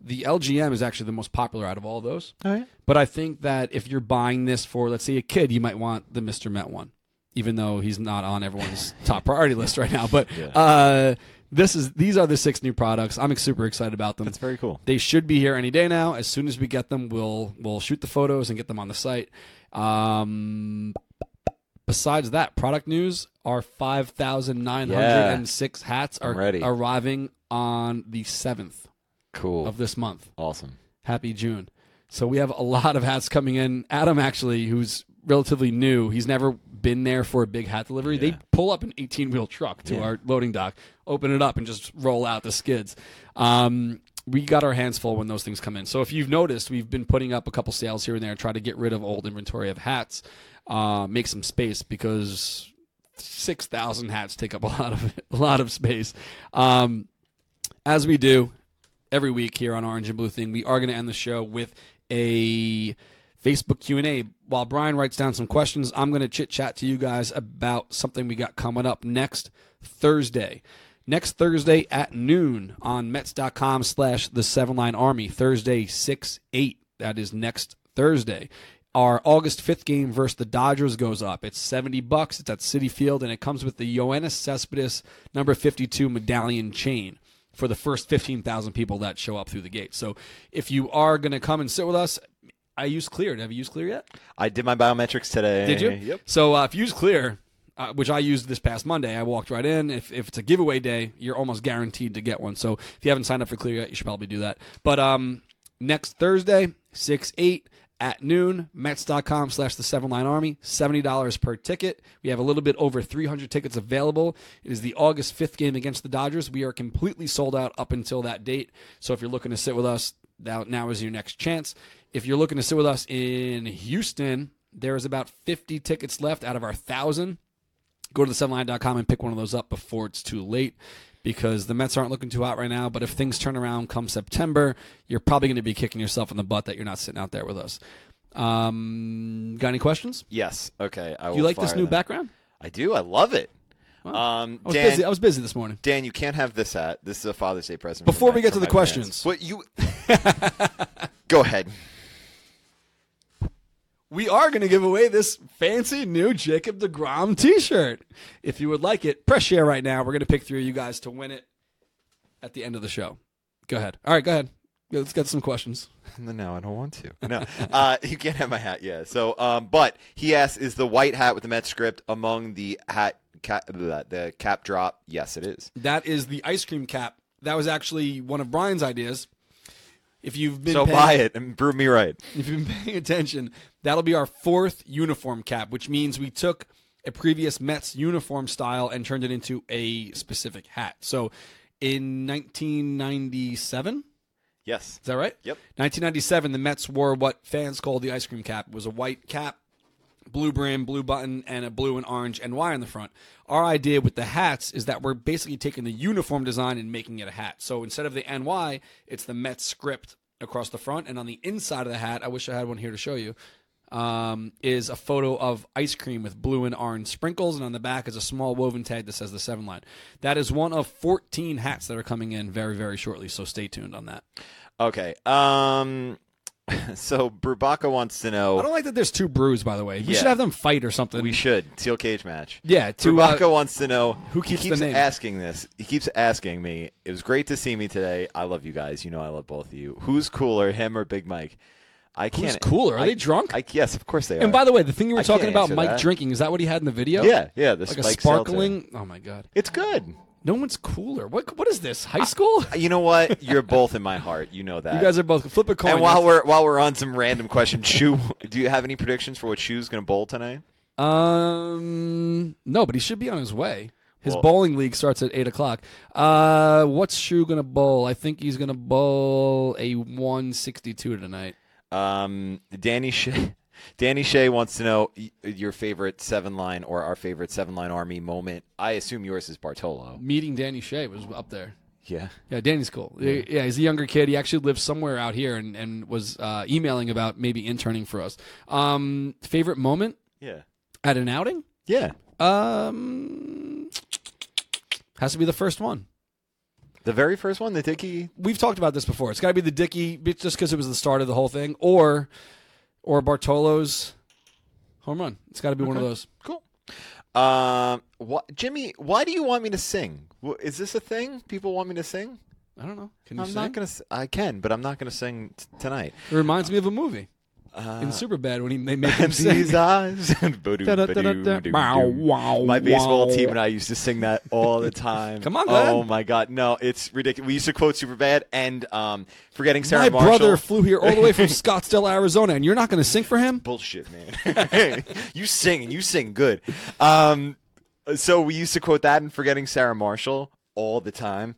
The LGM is actually the most popular out of all those. All right. But I think that if you're buying this for, let's say, a kid, you might want the Mr. Met one, even though he's not on everyone's (laughs) top priority list right now. But uh, this is these are the six new products. I'm super excited about them. That's very cool. They should be here any day now. As soon as we get them, we'll we'll shoot the photos and get them on the site. Um, besides that, product news: our five thousand nine hundred and six hats are I'm ready. arriving on the seventh Cool. of this month. awesome. Happy June. So we have a lot of hats coming in. Adam, actually, who's relatively new, he's never been there for a big hat delivery. They pull up an 18 wheel truck to Yeah. our loading dock, open it up, and just roll out the skids. Um, we got our hands full when those things come in. So if you've noticed, we've been putting up a couple sales here and there, try to get rid of old inventory of hats, uh, make some space because six thousand hats take up a lot of (laughs) a lot of space. Um, as we do every week here on Orange and Blue Thing, we are going to end the show with a Facebook Q&A. While Brian writes down some questions, I'm going to chit-chat to you guys about something we got coming up next Thursday. Next Thursday at noon on Mets.com slash the Seven Line Army. Thursday, 6-8. That is next Thursday. Our August 5th game versus the Dodgers goes up. It's 70 bucks. It's at Citi Field, and it comes with the Yoenis Cespedes number 52 medallion chain for the first 15,000 people that show up through the gate. So if you are going to come and sit with us, I use Clear. Have you used Clear yet? I did my biometrics today. Did you? Yep. So uh, if you use Clear, uh, which I used this past Monday, I walked right in. If, if it's a giveaway day, you're almost guaranteed to get one. So if you haven't signed up for Clear yet, you should probably do that. But um, next Thursday, 6 8 at noon, Mets.com slash the seven line army, $70 per ticket. We have a little bit over 300 tickets available. It is the August 5th game against the Dodgers. We are completely sold out up until that date. So if you're looking to sit with us, now, now is your next chance. If you're looking to sit with us in Houston, there is about 50 tickets left out of our 1,000 go to the 7line.com and pick one of those up before it's too late because the Mets aren't looking too hot right now. But if things turn around come September, you're probably going to be kicking yourself in the butt that you're not sitting out there with us. Um, got any questions? Yes. Okay. I Do will you like this new that. background? I do. I love it. Um, I was Dan, busy. I was busy this morning. Dan, you can't have this hat. This is a Father's Day present. Before we get to the questions. fans. What you? (laughs) Go ahead. We are going to give away this fancy new Jacob deGrom t-shirt. If you would like it, press share right now. We're going to pick three of you guys to win it at the end of the show. Go ahead. All right, go ahead. Let's get some questions. No, I don't want to. No, (laughs) uh, you can't have my hat. Yeah. So, um, but he asks, is the white hat with the Met script among the hat cap, the cap drop? Yes, it is. That is the ice cream cap. That was actually one of Brian's ideas. If you've been So paying, buy it and prove me right. if you've been paying attention, that'll be our fourth uniform cap, which means we took a previous Mets uniform style and turned it into a specific hat. So in 1997, Yes. is that right? Yep. 1997, the Mets wore what fans called the ice cream cap. It was a white cap blue brim, blue button, and a blue and orange NY on the front. Our idea with the hats is that we're basically taking the uniform design and making it a hat. So instead of the NY, it's the Mets script across the front, and on the inside of the hat, I wish I had one here to show you. Um, is a photo of ice cream with blue and orange sprinkles, and on the back is a small woven tag that says the seven line. That is one of 14 hats that are coming in very, very shortly, so stay tuned on that. Okay. Um. (laughs) So Brubaka wants to know. I don't like that there's two brews, by the way. We Yeah. should have them fight or something. We should steel cage match. Yeah, to, Brubaka uh, wants to know who keeps the keeps asking this. He keeps asking me. It was great to see me today. I love you guys. You know I love both of you. Who's cooler, him or Big Mike? I can't. Who's cooler? Are I- they drunk? I, yes, of course they are. And by the way, the thing you were I talking about, Mike that. drinking, is that what he had in the video? Yeah, yeah, the like a sparkling. Oh my god, it's good. No one's cooler. What? What is this? High school? (laughs) You know what? (laughs) You're both in my heart. You know that. you guys are both flip a coin. And while we're while we're on some random question, Shu, (laughs) do you have any predictions for what Shu's going to bowl tonight? um, no, but he should be on his way. His Well- bowling league starts at eight o'clock. Uh, what's Shu gonna bowl? I think he's gonna bowl a one sixty two tonight. Um, Danny Shea, Danny Shea wants to know your favorite seven line or our favorite seven line army moment. I assume yours is Bartolo. Meeting Danny Shea was up there. Yeah. Yeah, Danny's cool. Yeah. he's a younger kid. He actually lives somewhere out here and, and was uh, emailing about maybe interning for us. Um, favorite moment Yeah. at an outing? Yeah. Um, has to be the first one. The very first one, the Dickey. We've talked about this before. It's got to be the Dickey, just because it was the start of the whole thing, or or Bartolo's home run. It's got to be one of those. Cool. Um, what, Jimmy? Why do you want me to sing? Is this a thing? People want me to sing? I don't know. Can you I'm sing? not gonna. s- I can, but I'm not gonna sing t- tonight. It reminds me of a movie in Superbad when he they make (laughs) him sing. These eyes. Wow, (laughs) wow, My baseball wow. team and I used to sing that all the time. (laughs) Come on, go Oh my god, no, it's ridiculous. We used to quote super bad and um, forgetting Sarah My Marshall. brother flew here all the way from Scottsdale, Arizona, and you're not going to sing for him? Bullshit, man. you sing and you sing good. Um, so we used to quote that and forgetting Sarah Marshall all the time,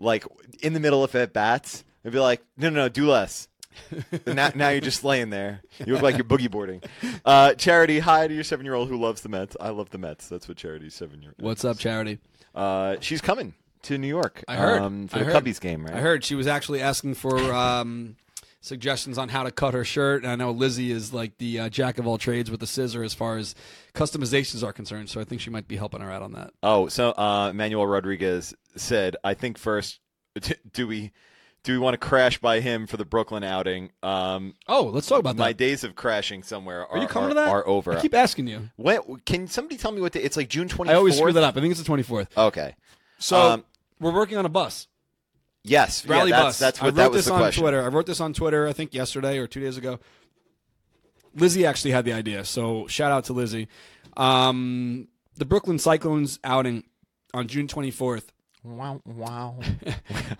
like in the middle of at bats. They'd be like, "No, no, no, do less." (laughs) Now, now you're just laying there. You look like you're boogie boarding. Uh, Charity, hi to your seven year old who loves the Mets. I love the Mets. That's what Charity's seven year. What's up, Charity? Uh, she's coming to New York. I heard. um, for I the heard. Cubbies game, right? I heard she was actually asking for um, suggestions on how to cut her shirt. And I know Lizzie is like the uh, jack of all trades with the scissor as far as customizations are concerned. So I think she might be helping her out on that. Oh, so uh, Manuel Rodriguez said, "I think first, (laughs) do we do we want to crash by him for the Brooklyn outing? Um, Oh, let's talk about my that. days of crashing somewhere are, Are you coming are, to that? are over. I keep asking you. when, can somebody tell me what day? It's like June twenty. I always screw that up. I think it's the 24th. Okay. So Um, we're working on a bus. Yes, Rally yeah, that's, bus. That's I what wrote that was this on question. Twitter. I wrote this on Twitter. I think yesterday or two days ago. Lizzie actually had the idea, so shout out to Lizzie. Um, the Brooklyn Cyclones outing on June 24th. Wow, wow. (laughs)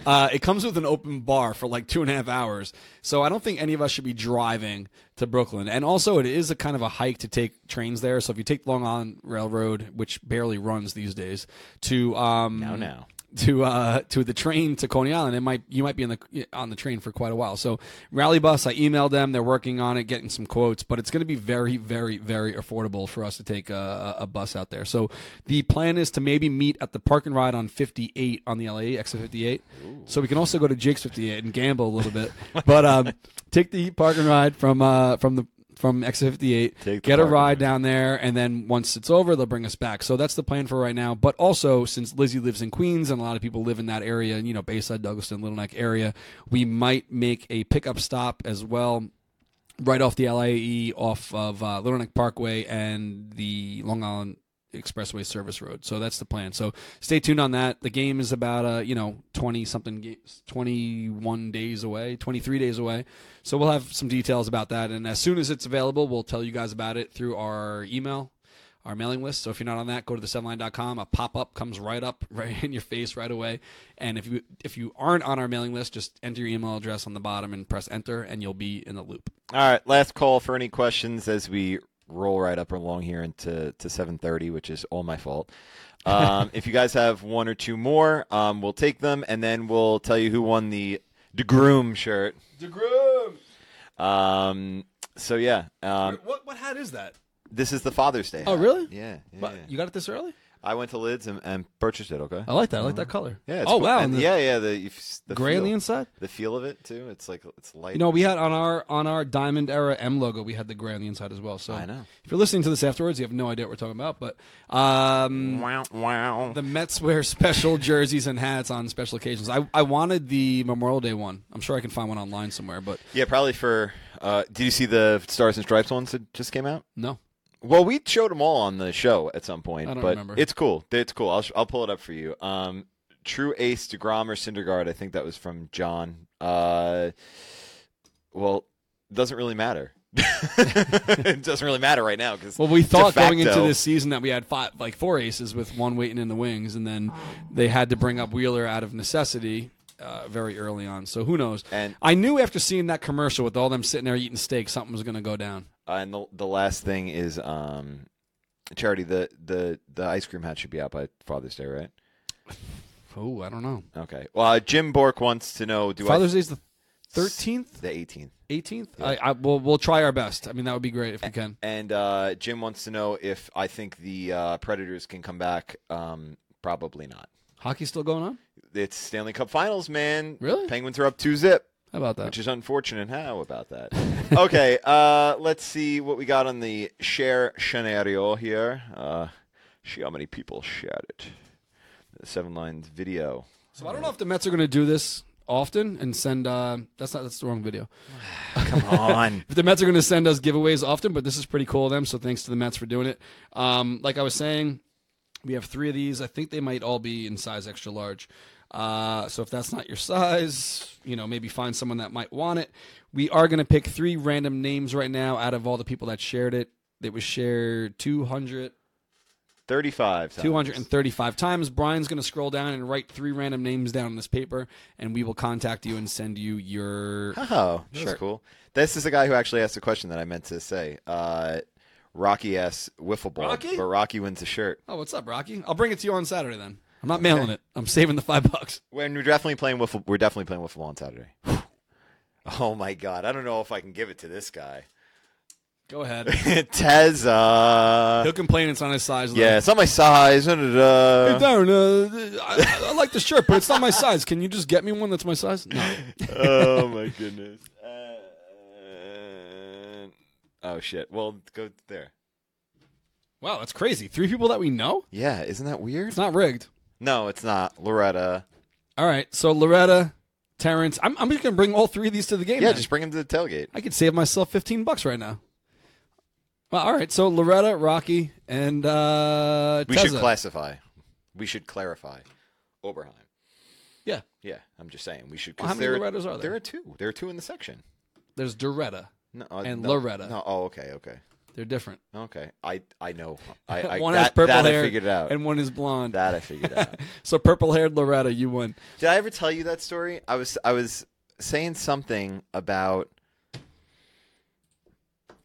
Uh, it comes with an open bar for like two and a half hours, so I don't think any of us should be driving to Brooklyn. And also, it is a kind of a hike to take trains there. So if you take the Long Island Railroad, which barely runs these days, to um, Now, now. To uh to the train to Coney Island, it might you might be in the on the train for quite a while. So Rally Bus, I emailed them. They're working on it, getting some quotes, but it's going to be very, very, very affordable for us to take a, a bus out there. So the plan is to maybe meet at the park and ride on 58 on the LIE exit 58. So we can also go to Jake's 58 and gamble a little bit, (laughs) but um take the park and ride from uh from the from exit 58 get a ride down there and then once it's over they'll bring us back. So that's the plan for right now. But also since lizzie lives in queens and a lot of people live in that area you know bayside douglaston little neck area we might make a pickup stop as well right off the LIE off of uh, little neck parkway and the long island expressway service road. So that's the plan. So stay tuned on that. The game is about uh you know 20 something games 21 days away 23 days away. So we'll have some details about that. And as soon as it's available we'll tell you guys about it through our email our mailing list. So if you're not on that go to the sevenline.com a pop-up comes right up (laughs) right in your face right away. And if you if you aren't on our mailing list just enter your email address on the bottom and press enter and you'll be in the loop. All right, last call for any questions as we roll right up along here into to 7:30, which is all my fault. Um, (laughs) if you guys have one or two more, um, we'll take them, and then we'll tell you who won the deGrom shirt. deGrom! Um, so yeah, um, what what hat is that This is the Father's Day. Oh, hat. really? Yeah. yeah, But yeah. you got it this early? I went to Lids and, and purchased it. Okay. I like that. I like that color. Yeah. It's oh cool. wow. And and the yeah, yeah. The, you f- the gray feel, on the inside. The feel of it too. It's like it's light. You know, we had on our on our Diamond Era M logo, we had the gray on the inside as well. So I know. If you're listening to this afterwards, you have no idea what we're talking about. But um, wow, wow. the Mets wear special jerseys and hats on special occasions. I I wanted the Memorial Day one. I'm sure I can find one online somewhere, but Yeah, probably for. Uh, did you see the Stars and Stripes ones that just came out? no. Well, we showed them all on the show at some point, I don't but remember. it's cool. It's cool. I'll I'll pull it up for you. Um, True Ace deGrom or Syndergaard. I think that was from John. Uh, well, doesn't really matter. (laughs) it doesn't really matter right now because Well, we thought going into this season that we had five, like four aces with one waiting in the wings, and then they had to bring up Wheeler out of necessity uh, very early on. So who knows? And- I knew after seeing that commercial with all them sitting there eating steak, something was going to go down. Uh, and the the last thing is um, charity. The the the ice cream hat should be out by Father's Day, right? Oh, I don't know. Okay. Well, uh, Jim Bork wants to know. Do Father's I Day's the thirteenth, the 18th? eighteenth. I, I we'll, we'll try our best. I mean, that would be great if we can. And uh, Jim wants to know if I think the uh, Predators can come back. Um, probably not. Hockey's still going on. It's Stanley Cup Finals, man. Really? Penguins are up two zip, How about that? which is unfortunate. How about that? (laughs) okay, uh, let's see what we got on the share scenario here. Uh, see how many people shared it. The seven lines video. So I don't know if the Mets are going to do this often and send. Uh, that's not. That's the wrong video. (sighs) Come on. (laughs) If the Mets are going to send us giveaways often, but this is pretty cool of them. So thanks to the Mets for doing it. Um, like I was saying, we have three of these. I think they might all be in size extra large. Uh, so if that's not your size, you know, maybe find someone that might want it. We are going to pick three random names right now out of all the people that shared it. It was shared 200, 35 times. 235 times. Brian's going to scroll down and write three random names down on this paper, and we will contact you and send you your. Oh, that's Sure. cool. This is the guy who actually asked the question that I meant to say. Uh, Rocky asks wiffle ball, Rocky? but Rocky wins the shirt. Oh, what's up, Rocky? I'll bring it to you on Saturday then. I'm not mailing it. I'm saving the five bucks. When we're definitely playing wiffle, we're definitely playing wiffle ball on Saturday. (sighs) oh my god, I don't know if I can give it to this guy. Go ahead. (laughs) Tezza. He'll complain it's on his size. though. Yeah, it's not my size. da, da, da. Hey, Darren, uh, I, I like the shirt, but it's not my size. Can you just get me one that's my size? No. (laughs) oh my goodness. Uh, oh shit. Well, go there. Wow, that's crazy. Three people that we know? Yeah, isn't that weird? It's not rigged. No, it's not. Loretta. All right, so Loretta, Terrence. I'm, I'm just going to bring all three of these to the game. Yeah, then. just bring them to the tailgate. I could save myself 15 bucks right now. Well, all right, so Loretta, Rocky, and uh, We should classify. We should clarify. Oberheim. Yeah, Yeah, I'm just saying we should. Well, how many there, Lorettas are there? There are two. There are two in the section. there's Doretta. No, uh, And no, Loretta. No, oh, okay, okay, They're different. okay. I I know. (laughs) I, I one that, has purple that hair, I figured out. and one is blonde. that I figured out. (laughs) so purple-haired Loretta, you won. Did I ever tell you that story? I was I was saying something about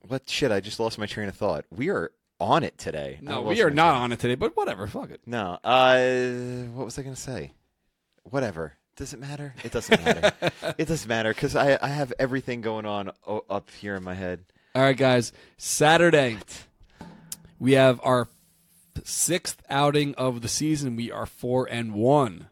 what shit. I just lost my train of thought. We are on it today. No, we are not train- on it today, but whatever. Fuck it. No. Uh, what was I going to say? Whatever. Does it matter? It doesn't matter. (laughs) it doesn't matter because I I have everything going on up here in my head. All right, guys. Saturday, we have our sixth outing of the season. We are four and one.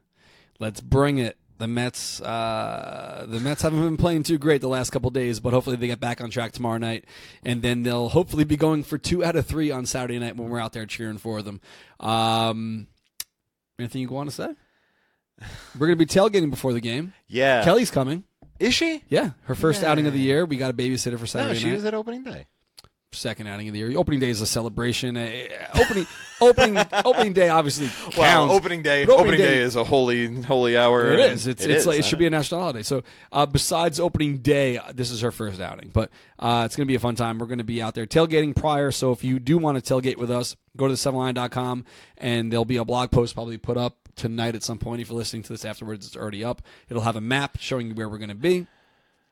Let's bring it. The Mets, uh, the Mets haven't been playing too great the last couple days, but hopefully they get back on track tomorrow night, and then they'll hopefully be going for two out of three on Saturday night when we're out there cheering for them. Um, anything you want to say? We're going to be tailgating before the game. Yeah. Kelly's coming. Is she? Yeah, her first outing of the year. We got a babysitter for Saturday. No, she night was at opening day. second outing of the year. Opening day is a celebration. Uh, opening opening opening day obviously (laughs) counts. Well, opening day. But Opening, day, is a holy holy hour. It is. It's it it's is, like it should be a national holiday. So uh, besides opening day, uh, this is her first outing, but uh, it's going to be a fun time. We're going to be out there tailgating prior. So if you do want to tailgate with us, go to the7line.com and there'll be a blog post probably put up tonight at some point. If you're listening to this afterwards, it's already up. It'll have a map showing you where we're going to be.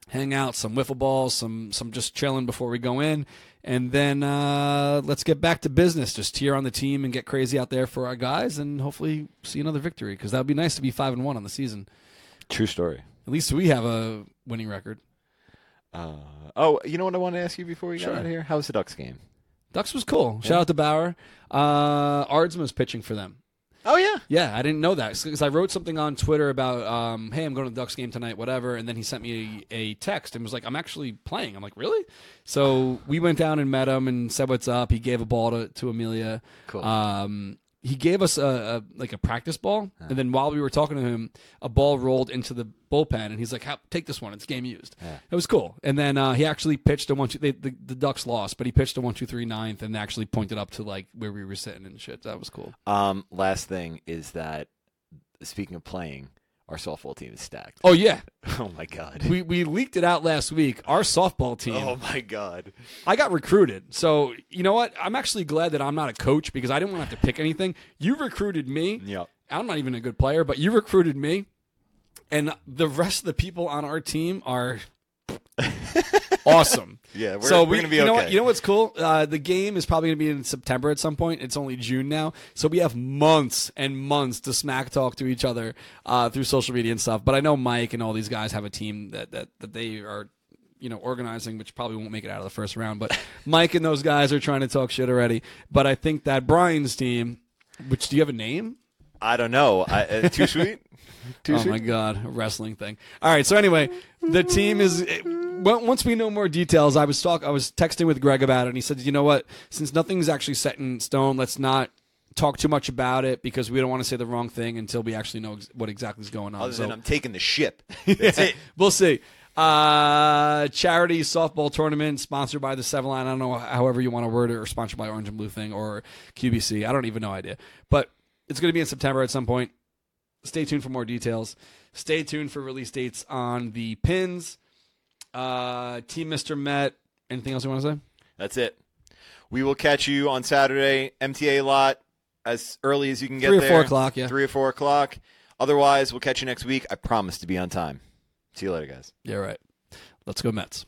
Hang out, some wiffle balls, some some just chilling before we go in, and then uh, let's get back to business. Just cheer on the team and get crazy out there for our guys, and hopefully see another victory because that would be nice to be five and one on the season. True story. At least we have a winning record. Uh, oh, you know what I want to ask you before we Sure. got out of here? How was the Ducks game? Ducks was cool. Shout out to Bauer. Uh, Aardsma's pitching for them. Oh yeah. Yeah, I didn't know that because I wrote something on Twitter about, um, hey, I'm going to the Ducks game tonight, whatever. And then he sent me a, a text and was like, I'm actually playing. I'm like, really? So we went down and met him and said what's up. He gave a ball to, to Amelia. Cool. Um, he gave us a, a like a practice ball, and then while we were talking to him, a ball rolled into the bullpen, and he's like, "Take this one; it's game used." It was cool. And then uh, he actually pitched a one two. They, the, the Ducks lost, but he pitched a one two three ninth, and actually pointed up to like where we were sitting and shit. That was cool. Um, last thing is that speaking of playing, our softball team is stacked. Oh yeah, (laughs) Oh my god. we we leaked it out last week. Our softball team. Oh my god. I got recruited. So, you know what? I'm actually glad that I'm not a coach because I didn't want to have to pick anything. You recruited me. Yep. I'm not even a good player, but you recruited me. And the rest of the people on our team are awesome. (laughs) Yeah, we're- so we're gonna be you know what? okay. You know what's cool? Uh, the game is probably going to be in September at some point. It's only June now, so we have months and months to smack talk to each other uh, through social media and stuff. But I know Mike and all these guys have a team that that, that they are. You know, organizing, which probably won't make it out of the first round, but (laughs) Mike and those guys are trying to talk shit already. But I think that Brian's team, which do you have a name? I don't know. I, uh, too (laughs) sweet. Too oh sweet. my god, a wrestling thing. All right, so anyway, the team is. it- once we know more details, I was talk. I was texting with Greg about it, and he said, "You know what? Since nothing's actually set in stone, let's not talk too much about it because we don't want to say the wrong thing until we actually know ex- what exactly is going on." Other So- than I'm taking the ship. (laughs) That's it. We'll see. Uh, charity softball tournament sponsored by the Seven Line. I don't know however you want to word it, or sponsored by Orange and Blue thing or QBC. I don't even know idea, but it's going to be in September at some point. Stay tuned for more details. Stay tuned for release dates on the pins. Uh, Team Mr. Met. Anything else you want to say? That's it. We will catch you on Saturday, MTA lot, as early as you can get Three or there. four o'clock, yeah. Three or four o'clock. Otherwise, we'll catch you next week. I promise to be on time. See you later, guys. Yeah, right. Let's go Mets.